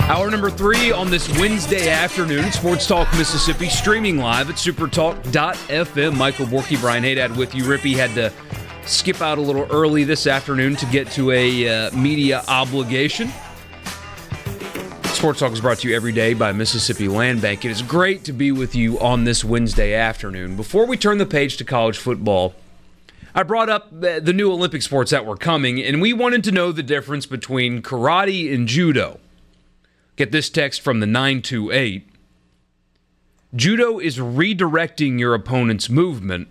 Hour number three on this Wednesday afternoon, Sports Talk Mississippi, streaming live at supertalk.fm. Michael Borky, Brian Haydad with you. Rippey had to skip out a little early this afternoon to get to a uh, media obligation. Sports Talk is brought to you every day by Mississippi Land Bank. It is great to be with you on this Wednesday afternoon. Before we turn the page to college football, I brought up the new Olympic sports that were coming, and we wanted to know the difference between karate and judo. Get this text from the 928. Judo is redirecting your opponent's movement.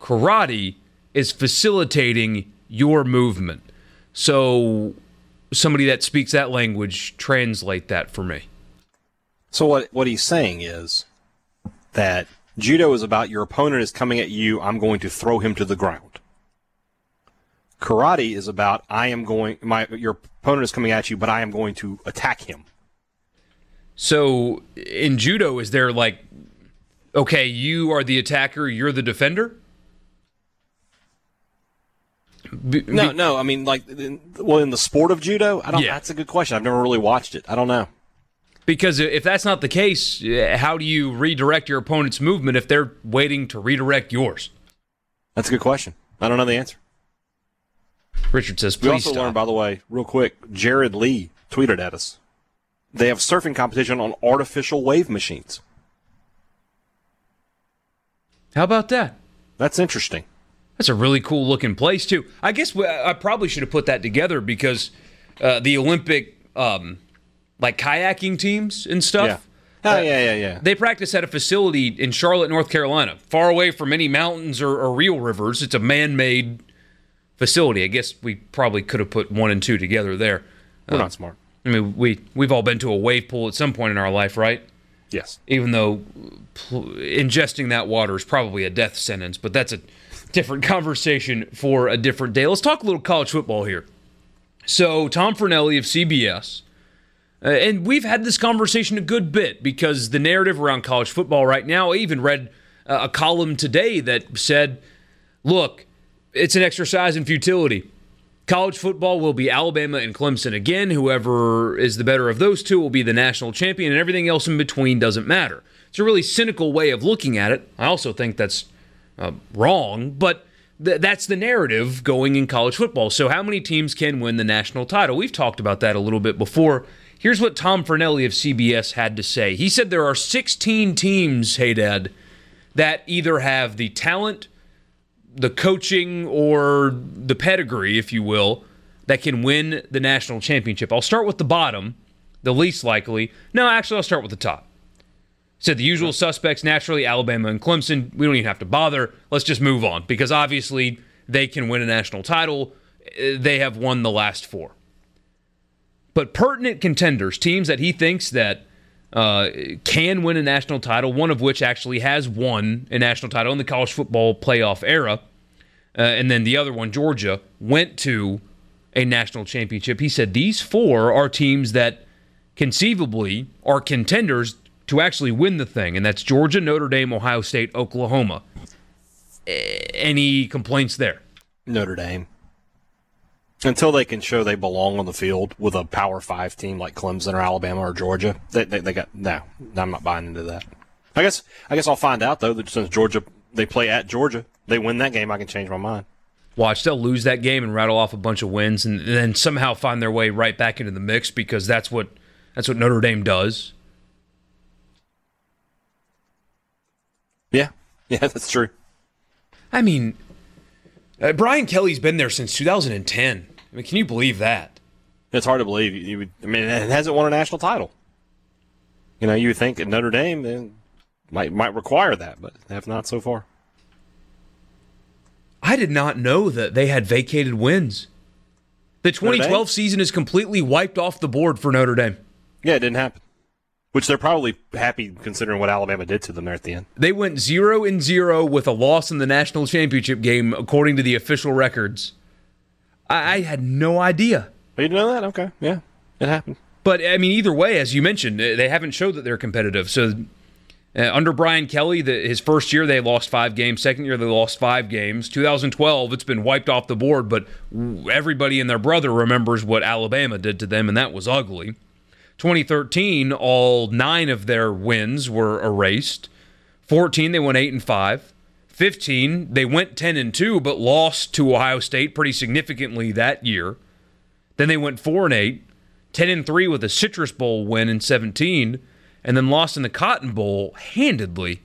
Karate is facilitating your movement. So, somebody that speaks that language, translate that for me. So what what he's saying is that Judo is about your opponent is coming at you, I'm going to throw him to the ground. Karate is about I am going my your opponent is coming at you, but I am going to attack him. So in judo, is there like, okay, you are the attacker, you're the defender? Be, no, no. I mean, like, in, well, in the sport of judo, I don't. Yeah. That's a good question. I've never really watched it. I don't know. Because if that's not the case, eh, how do you redirect your opponent's movement if they're waiting to redirect yours? That's a good question. I don't know the answer. Richard says, please. We also stop. learned, by the way, real quick. Jared Lee tweeted at us. They have surfing competition on artificial wave machines. How about that? That's interesting. That's a really cool looking place too. I guess I probably should have put that together because uh, the Olympic um, like kayaking teams and stuff. Yeah. Oh, uh, yeah, yeah, yeah. They practice at a facility in Charlotte, North Carolina, far away from any mountains or, or real rivers. It's a man-made facility. I guess we probably could have put one and two together there. We're uh, not smart. I mean, we we've all been to a wave pool at some point in our life, right? Yes. Even though pl- ingesting that water is probably a death sentence, but that's a different conversation for a different day. Let's talk a little college football here. So, Tom Fornelli of CBS, uh, and we've had this conversation a good bit because the narrative around college football right now, I even read uh, a column today that said, look, it's an exercise in futility. College football will be Alabama and Clemson again. Whoever is the better of those two will be the national champion, and everything else in between doesn't matter. It's a really cynical way of looking at it. I also think that's uh, wrong, but th- that's the narrative going in college football. So, how many teams can win the national title? We've talked about that a little bit before. Here's what Tom Fornelli of CBS had to say. He said there are 16 teams, Haydad, that either have the talent, the coaching, or the pedigree, if you will, that can win the national championship. I'll start with the bottom, the least likely. No, actually, I'll start with the top. Said the usual suspects, naturally, Alabama and Clemson. We don't even have to bother. Let's just move on because obviously they can win a national title. They have won the last four. But pertinent contenders, teams that he thinks that uh, can win a national title, one of which actually has won a national title in the college football playoff era, uh, and then the other one, Georgia, went to a national championship. He said these four are teams that conceivably are contenders to actually win the thing, and that's Georgia, Notre Dame, Ohio State, Oklahoma. Any complaints there? Notre Dame. Until they can show they belong on the field with a Power Five team like Clemson or Alabama or Georgia, they, they, they got no. I'm not buying into that. I guess I guess I'll find out though that since Georgia they play at Georgia, they win that game. I can change my mind. Watch, they'll lose that game and rattle off a bunch of wins, and then somehow find their way right back into the mix because that's what that's what Notre Dame does. Yeah, that's true. I mean, uh, Brian Kelly's been there since 2010. I mean, can you believe that? It's hard to believe. You, would, I mean, it hasn't won a national title. You know, you would think at Notre Dame might might require that, but have not so far. I did not know that they had vacated wins. The 2012 season is completely wiped off the board for Notre Dame. Yeah, it didn't happen. Which they're probably happy considering what Alabama did to them there at the end. They went zero and zero with a loss in the national championship game, according to the official records. I, I had no idea. Oh, you didn't know that? Okay, yeah, it happened. But I mean, either way, as you mentioned, they haven't showed that they're competitive. So uh, under Brian Kelly, the, his first year they lost five games. Second year they lost five games. 2012, it's been wiped off the board. But everybody and their brother remembers what Alabama did to them, and that was ugly. 2013, all nine of their wins were erased. 14, they went 8 and 5. 15, they went 10 and 2, but lost to Ohio State pretty significantly that year. Then they went 4 and 8, 10 and 3 with a Citrus Bowl win in 17, and then lost in the Cotton Bowl handedly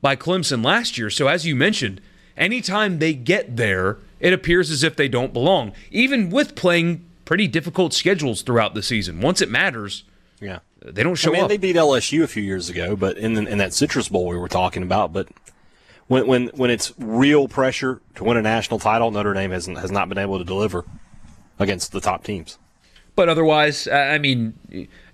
by Clemson last year. So, as you mentioned, anytime they get there, it appears as if they don't belong, even with playing pretty difficult schedules throughout the season. Once it matters, they don't show I mean, up. They beat LSU a few years ago, but in the, in that Citrus Bowl we were talking about, but when when when it's real pressure to win a national title, Notre Dame has has not been able to deliver against the top teams. But otherwise, I mean,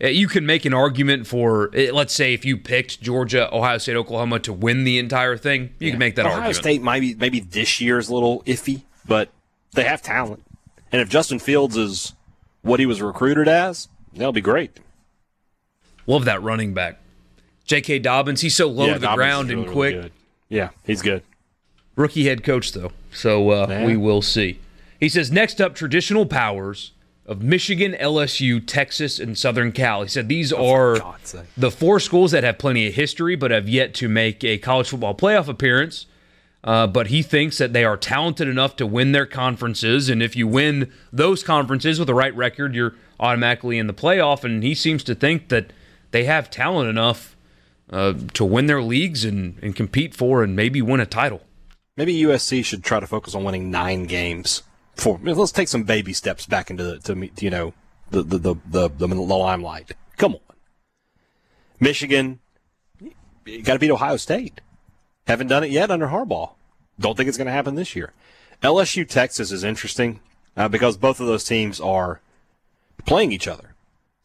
you can make an argument for, uh, let's say, if you picked Georgia, Ohio State, Oklahoma to win the entire thing, you can make that Ohio argument. Ohio State maybe maybe this year's a little iffy, but they have talent. And if Justin Fields is what he was recruited as, that'll be great. Love that running back. J.K. Dobbins, he's so low Yeah, to the Dobbins ground is and quick. really. Yeah, he's good. Rookie head coach, though. So uh, we will see. He says, next up, traditional powers of Michigan, LSU, Texas, and Southern Cal. He said these are the four schools that have plenty of history but have yet to make a college football playoff appearance. Uh, but he thinks that they are talented enough to win their conferences. And if you win those conferences with the right record, you're automatically in the playoff. And he seems to think that they have talent enough uh, to win their leagues and, and compete for and maybe win a title. Maybe USC should try to focus on winning nine games. For let's take some baby steps back into the to you know the the the the, the, limelight. Come on, Michigan, got to beat Ohio State. Haven't done it yet under Harbaugh. Don't think it's going to happen this year. LSU Texas is interesting uh, because both of those teams are playing each other.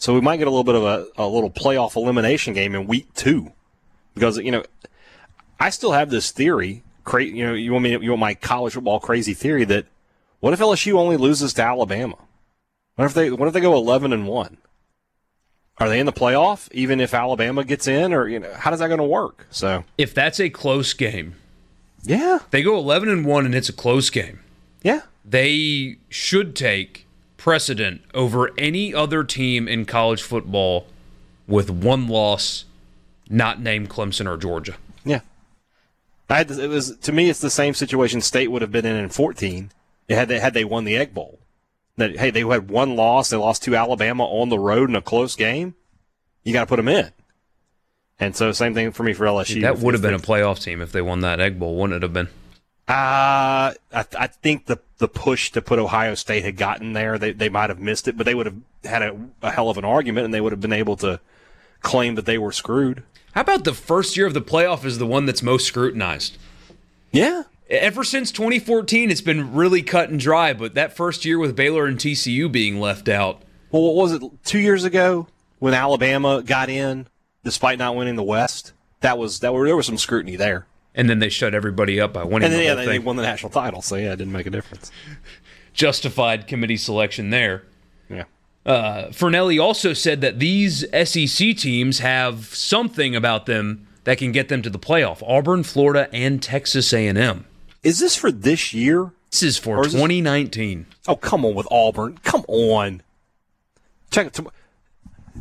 So we might get a little bit of a, a little playoff elimination game in week two because you know I still have this theory. Cra- you know, you want me? You want my college football crazy theory that what if LSU only loses to Alabama? What if they? What if they go eleven and one? Are they in the playoff even if Alabama gets in, or you know, how does that going to work? So If that's a close game, yeah, they go 11 and 1 and it's a close game. yeah, They should take precedent over any other team in college football with one loss not named Clemson or Georgia. yeah. I had this, it was to me, it's the same situation State would have been in in fourteen. It had they had they won the Egg Bowl. That hey, they had one loss. They lost to Alabama on the road in a close game. You got to put them in. And so, same thing for me for LSU. that would have been a playoff team if they won that Egg Bowl, wouldn't it have been? Uh, I, I think the the push to put Ohio State had gotten there. They they might have missed it, but they would have had a, a hell of an argument, and they would have been able to claim that they were screwed. How about the first year of the playoff is the one that's most scrutinized? Yeah, Ever since 2014, it's been really cut and dry, but that first year with Baylor and TCU being left out, Well, what was it? Two years ago when Alabama got in, despite not winning the West, that was that were there was some scrutiny there. And then they shut everybody up by winning And then the yeah, they, thing. won the national title, so yeah, it didn't make a difference. Justified committee selection there. Yeah, Uh, Fornelli also said that these SEC teams have something about them that can get them to the playoff. Auburn, Florida, and Texas A&M. is this for this year? This is for Or is this- 2019. Oh, come on with Auburn. Come on. Check it.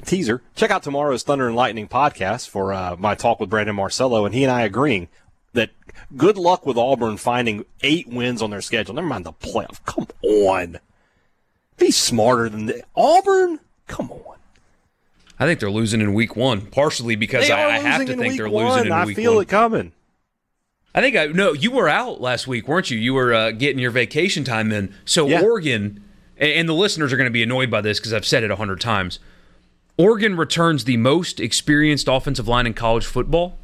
Teaser. Check out tomorrow's Thunder and Lightning podcast for uh, my talk with Brandon Marcello, and he and I agreeing that good luck with Auburn finding eight wins on their schedule. Never mind the playoff. Come on. Be smarter than that. Auburn? Come on. I think they're losing in week one, partially because I, I have to think they're one. losing in I week feel it coming. I think I no, you were out last week, weren't you? You were uh, getting your vacation time in. So Yeah. Oregon, and the listeners are going to be annoyed by this because I've said it a hundred times. Oregon returns the most experienced offensive line in college football,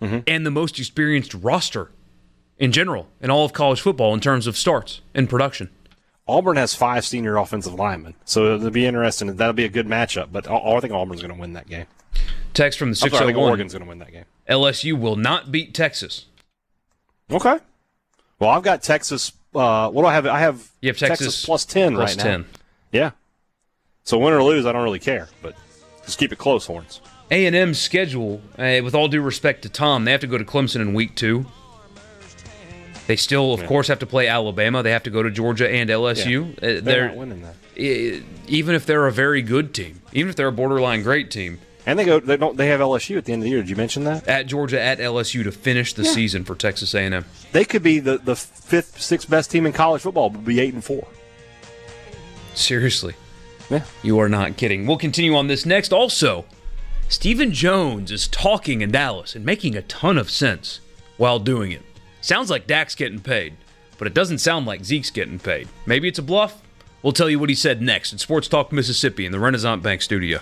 Mm-hmm. and the most experienced roster in general in all of college football in terms of starts and production. Auburn has five senior offensive linemen, so it'll be interesting. That'll be a good matchup, but I, think Auburn's going to win that game. Text from the I'm sorry, I think Oregon's going to win that game. LSU will not beat Texas. Okay. Well, I've got Texas. Uh, what do I have? I have, You have Texas, plus ten plus right now. 10. Yeah. So win or lose, I don't really care, but just keep it close, horns. A&M's schedule, uh, with all due respect to Tom, they have to go to Clemson in week two. They still, of course, have to play Alabama. They have to go to Georgia and LSU. Uh, They're, they're not winning that. e- even if they're a very good team, even if they're a borderline great team, And they go. They don't. They have LSU at the end of the year. Did you mention that? at Georgia, at LSU to finish the season for Texas A&M. They could be the, the fifth, sixth best team in college football. Would be eight and four. Seriously, Yeah. you are not kidding. We'll continue on this next. Also, Stephen Jones is talking in Dallas and making a ton of sense while doing it. Sounds like Dak's getting paid, but it doesn't sound like Zeke's getting paid. Maybe it's a bluff. We'll tell you what he said next in Sports Talk Mississippi in the Renaissance Bank studio.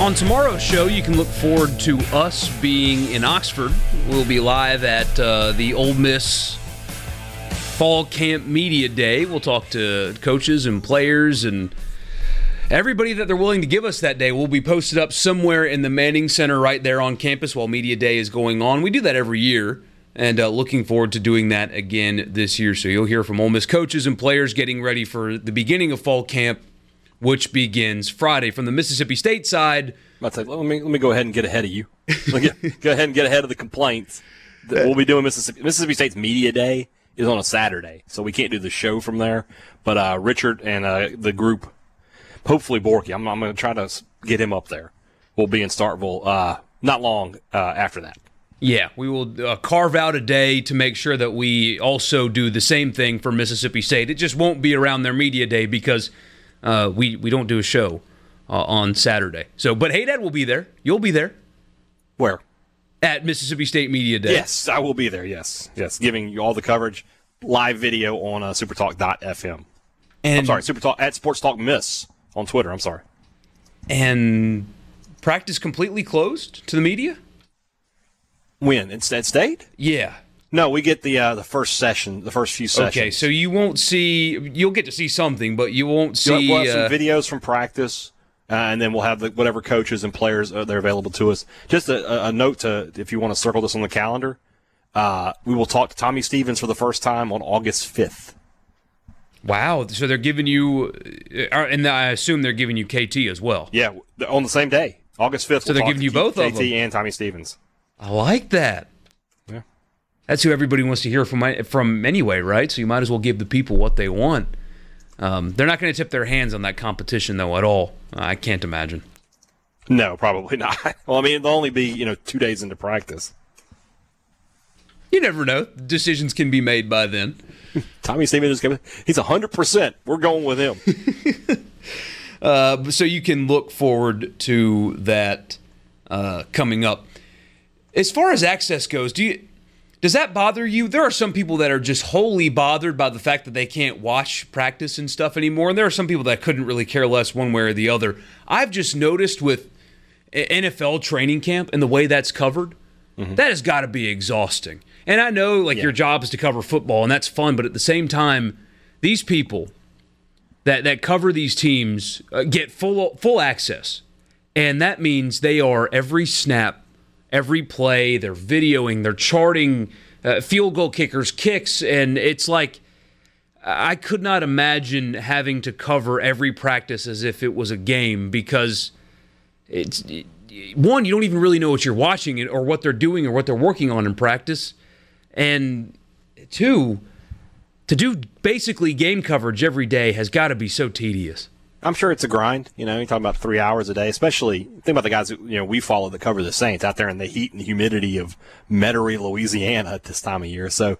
On tomorrow's show, you can look forward to us being in Oxford. We'll be live at uh, the Ole Miss Fall Camp Media Day. We'll talk to coaches and players and everybody that they're willing to give us that day. We'll be posted up somewhere in the Manning Center right there on campus while Media Day is going on. We do that every year and uh, looking forward to doing that again this year. So you'll hear from Ole Miss coaches and players getting ready for the beginning of fall camp which begins Friday. From the Mississippi State side, let me let me go ahead and get ahead of you. Get, go ahead and get ahead of the complaints. We'll be doing Mississippi Mississippi State's media day is on a Saturday, so we can't do the show from there. But uh, Richard and uh, the group, hopefully Borky, I'm, I'm going to try to get him up there. We'll be in Starkville uh, not long uh, after that. Yeah, we will uh, carve out a day to make sure that we also do the same thing for Mississippi State. It just won't be around their media day because uh, we we don't do a show uh, on Saturday. So, but Haydad will be there. You'll be there Where? at Mississippi State Media Day. Yes, I will be there. Yes, yes, giving you all the coverage, live video on uh, SuperTalk.fm. and I'm sorry, Supertalk at Sports Talk Miss on Twitter. I'm sorry. and practice completely closed to the media. When instead State? Yeah. No, we get the uh, the first session, the first few sessions. Okay, so you won't see. You'll get to see something, but you won't see. we'll have uh, some videos from practice, uh, and then we'll have the, whatever coaches and players uh, they're available to us. Just a, a- note to if you want to circle this on the calendar, uh, we will talk to Tommy Stevens for the first time on August fifth. wow. So they're giving you, uh, and I assume they're giving you KT as well. Yeah, on the same day, August fifth. So they're giving you both of KT them. and Tommy Stevens. I like that. That's who everybody wants to hear from from anyway, right? So you might as well give the people what they want. Um, they're not going to tip their hands on that competition though at all. I can't imagine. No, probably not. well, I mean, it'll only be you know two days into practice. You never know. Decisions can be made by then. Tommy Stevens is coming. He's hundred percent. We're going with him. Uh, so you can look forward to that uh, coming up. As far as access goes, do you does that bother you? There are some people that are just wholly bothered by the fact that they can't watch practice and stuff anymore, and there are some people that couldn't really care less one way or the other. I've just noticed with NFL training camp and the way that's covered, that has got to be exhausting. And I know like your job is to cover football, and that's fun, but at the same time, these people that that cover these teams uh, get full full access, and that means they are every snap, every play. They're videoing, they're charting uh, field goal kickers, kicks, and it's like I could not imagine having to cover every practice as if it was a game because it's it, one you don't even really know what you're watching or what they're doing or what they're working on in practice, and two to do basically game coverage every day has got to be so tedious. I'm sure it's a grind. You know, you're talking about three hours a day, especially think about the guys you know, we follow that cover the Saints out there in the heat and humidity of Metairie, Louisiana at this time of year. So,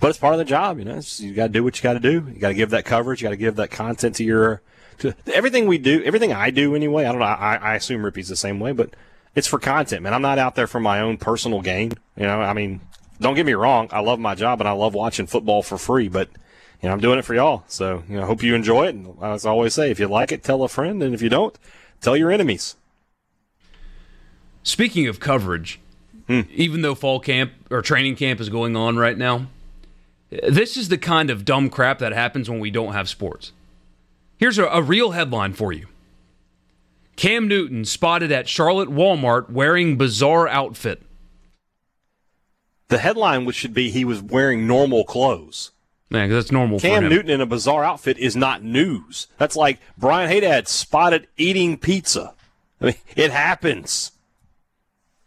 but it's part of the job, you know, it's, you got to do what you got to do. You got to give that coverage. You got to give that content to your, to everything we do, everything I do anyway. I don't know. I, I assume Rippey's the same way, but it's for content, man. I'm not out there for my own personal gain. You know, I mean, don't get me wrong. I love my job and I love watching football for free, but you know, I'm doing it for y'all. So, you know, hope you enjoy it. And as I always say, if you like it, tell a friend. And if you don't, tell your enemies. Speaking of coverage, hmm. even though fall camp or training camp is going on right now, this is the kind of dumb crap that happens when we don't have sports. Here's a, a real headline for you Cam Newton spotted at Charlotte Walmart wearing bizarre outfit. The headline which should be he was wearing normal clothes. Man, 'cause that's normal for Cam. Newton in a bizarre outfit is not news. That's like Brian Haydad spotted eating pizza. I mean, it happens.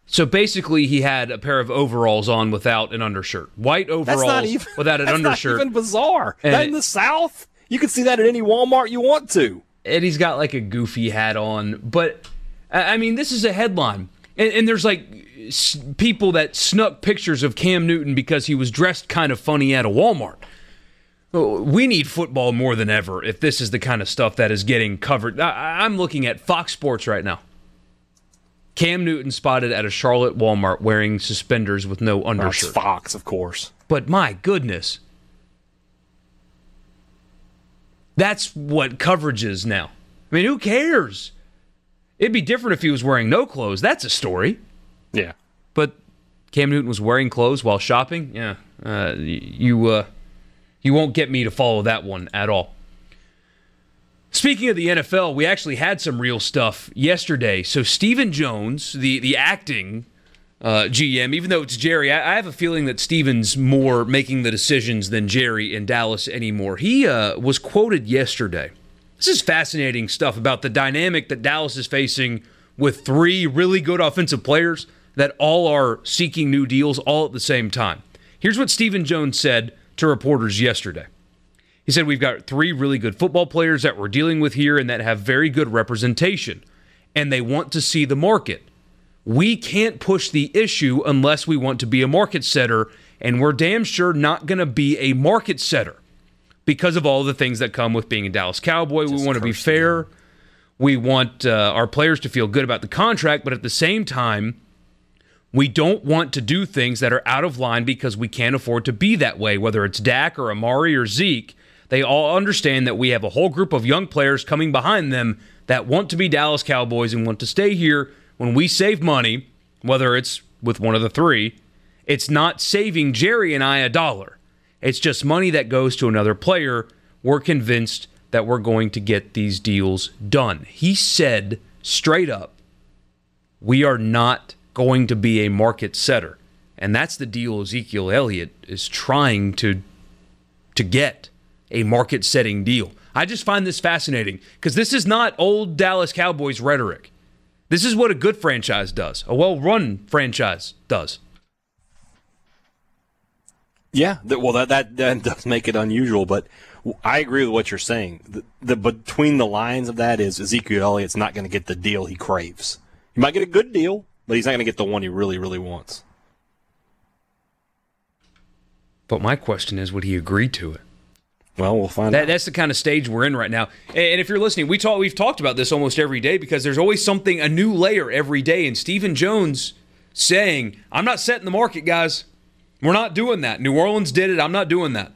So basically, he had a pair of overalls on without an undershirt. White overalls even without an that's undershirt. Not even bizarre. And that in the South, you can see that at any Walmart you want to. and he's got like a goofy hat on. But I I mean, this is a headline, and, and there's like s- people that snuck pictures of Cam Newton because he was dressed kind of funny at a Walmart. We need football more than ever if this is the kind of stuff that is getting covered. I, I'm looking at Fox Sports right now. Cam Newton spotted at a Charlotte Walmart wearing suspenders with no That's undershirt. Fox, of course. But my goodness. That's what coverage is now. I mean, who cares? It'd be different if he was wearing no clothes. That's a story. Yeah. But Cam Newton was wearing clothes while shopping. Yeah, uh, you uh, you won't get me to follow that one at all. Speaking of the NFL, we actually had some real stuff yesterday. So Stephen Jones, the the acting uh, GM, even though it's Jerry, I, I, have a feeling that Stephen's more making the decisions than Jerry in Dallas anymore. He uh, was quoted yesterday. This is fascinating stuff about the dynamic that Dallas is facing with three really good offensive players that all are seeking new deals all at the same time. Here's what Stephen Jones said to reporters yesterday. He said, We've got three really good football players that we're dealing with here and that have very good representation, and they want to see the market. We can't push the issue unless we want to be a market setter, and we're damn sure not going to be a market setter because of all the things that come with being a Dallas Cowboy. Just we want to be fair. We want uh, our players to feel good about the contract, but at the same time, we don't want to do things that are out of line because we can't afford to be that way, whether it's Dak or Amari or Zeke. They all understand that we have a whole group of young players coming behind them that want to be Dallas Cowboys and want to stay here. When we save money, whether it's with one of the three, it's not saving Jerry and I a dollar. It's just money that goes to another player. We're convinced that we're going to get these deals done. He said straight up, we are not going to be a market setter. And that's the deal Ezekiel Elliott is trying to to get a market setting deal. I just find this fascinating because this is not old Dallas Cowboys rhetoric. This is what a good franchise does, a well run franchise does. Yeah, well, that, that, that does make it unusual, but I agree with what you're saying. The, the between the lines of that is Ezekiel Elliott's not going to get the deal he craves. He might get a good deal, but he's not going to get the one he really, really wants. But my question is, would he agree to it? Well, we'll find that, out. That's the kind of stage we're in right now. And if you're listening, we talk, we've talked about this almost every day because there's always something, a new layer every day. And Stephen Jones saying, I'm not setting the market, guys. We're not doing that. New Orleans did it. I'm not doing that.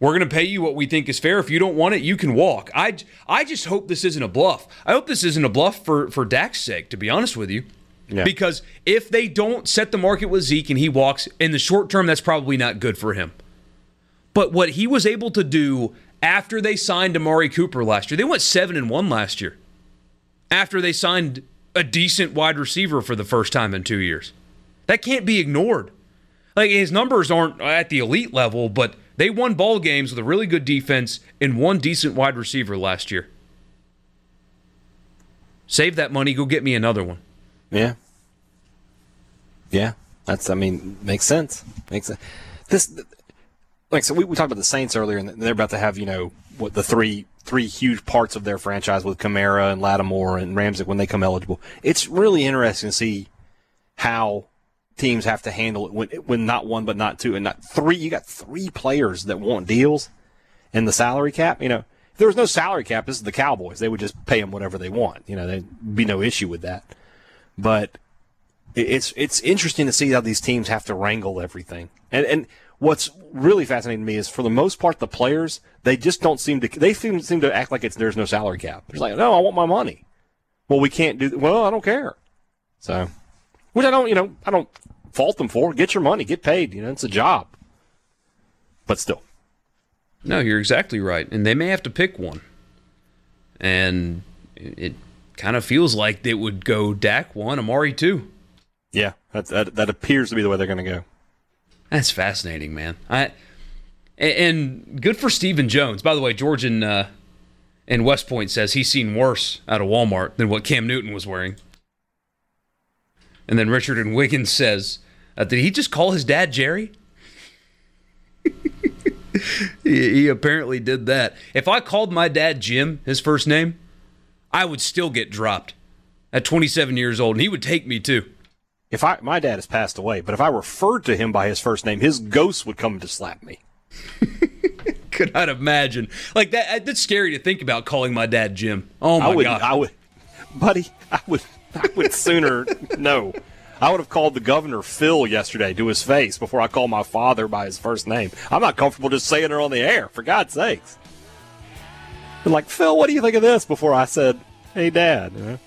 We're going to pay you what we think is fair. If you don't want it, you can walk. I, I just hope this isn't a bluff. I hope this isn't a bluff for, for Dak's sake, to be honest with you. Yeah. Because if they don't set the market with Zeke and he walks, in the short term, that's probably not good for him. But what he was able to do after they signed Amari Cooper last year, they went seven and one last year. After they signed a decent wide receiver for the first time in two years, that can't be ignored. Like his numbers aren't at the elite level, but they won ball games with a really good defense and one decent wide receiver last year. Save that money, go get me another one. Yeah. Yeah. That's I mean, makes sense. Makes sense. This like so we, we talked about the Saints earlier and they're about to have, you know, what the three three huge parts of their franchise with Kamara and Lattimore and Ramczyk when they come eligible. It's really interesting to see how teams have to handle it when when not one but not two and not three. You got three players that want deals in the salary cap. You know, if there was no salary cap, this is the Cowboys. They would just pay them whatever they want. You know, there'd be no issue with that. But it's it's interesting to see how these teams have to wrangle everything. And and what's really fascinating to me is for the most part the players they just don't seem to they seem, seem to act like it's there's no salary cap. They're like, no, I want my money. Well, we can't do. Well, I don't care. So which I don't, you know, I don't fault them for. Get your money, get paid. You know, it's a job. But still. No, you're exactly right. And they may have to pick one. And it kind of feels like they would go Dak one, Amari two. Yeah, that, that, that appears to be the way they're going to go. That's fascinating, man. I and good for Stephen Jones. By the way, George in uh, in West Point says he's seen worse out of Walmart than what Cam Newton was wearing. And then Richard and Wiggins says, uh, did he just call his dad Jerry? he, he apparently did that. If I called my dad Jim, his first name, I would still get dropped at 27 years old, and he would take me too. If I my dad has passed away, but if I referred to him by his first name, his ghost would come to slap me. Could not imagine like that. That's scary to think about calling my dad Jim. Oh my I would, god! I would, buddy. I would. I would sooner no. I would have called the governor Phil yesterday to his face before I called my father by his first name. I'm not comfortable just saying it on the air, for God's sakes. Like, Phil, what do you think of this? Before I said, hey, Dad. You know?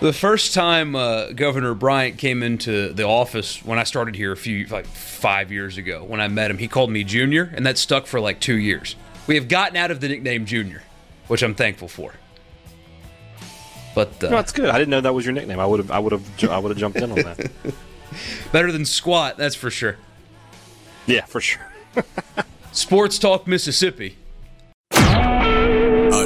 The first time uh, Governor Bryant came into the office when I started here a few, like five years ago, when I met him, he called me Junior, and that stuck for like two years. We have gotten out of the nickname Junior, which I'm thankful for. But uh, No, that's good. I didn't know that was your nickname. I would have, I would have, I would have jumped in on that. better than squat, that's for sure. yeah, for sure. Sports Talk Mississippi.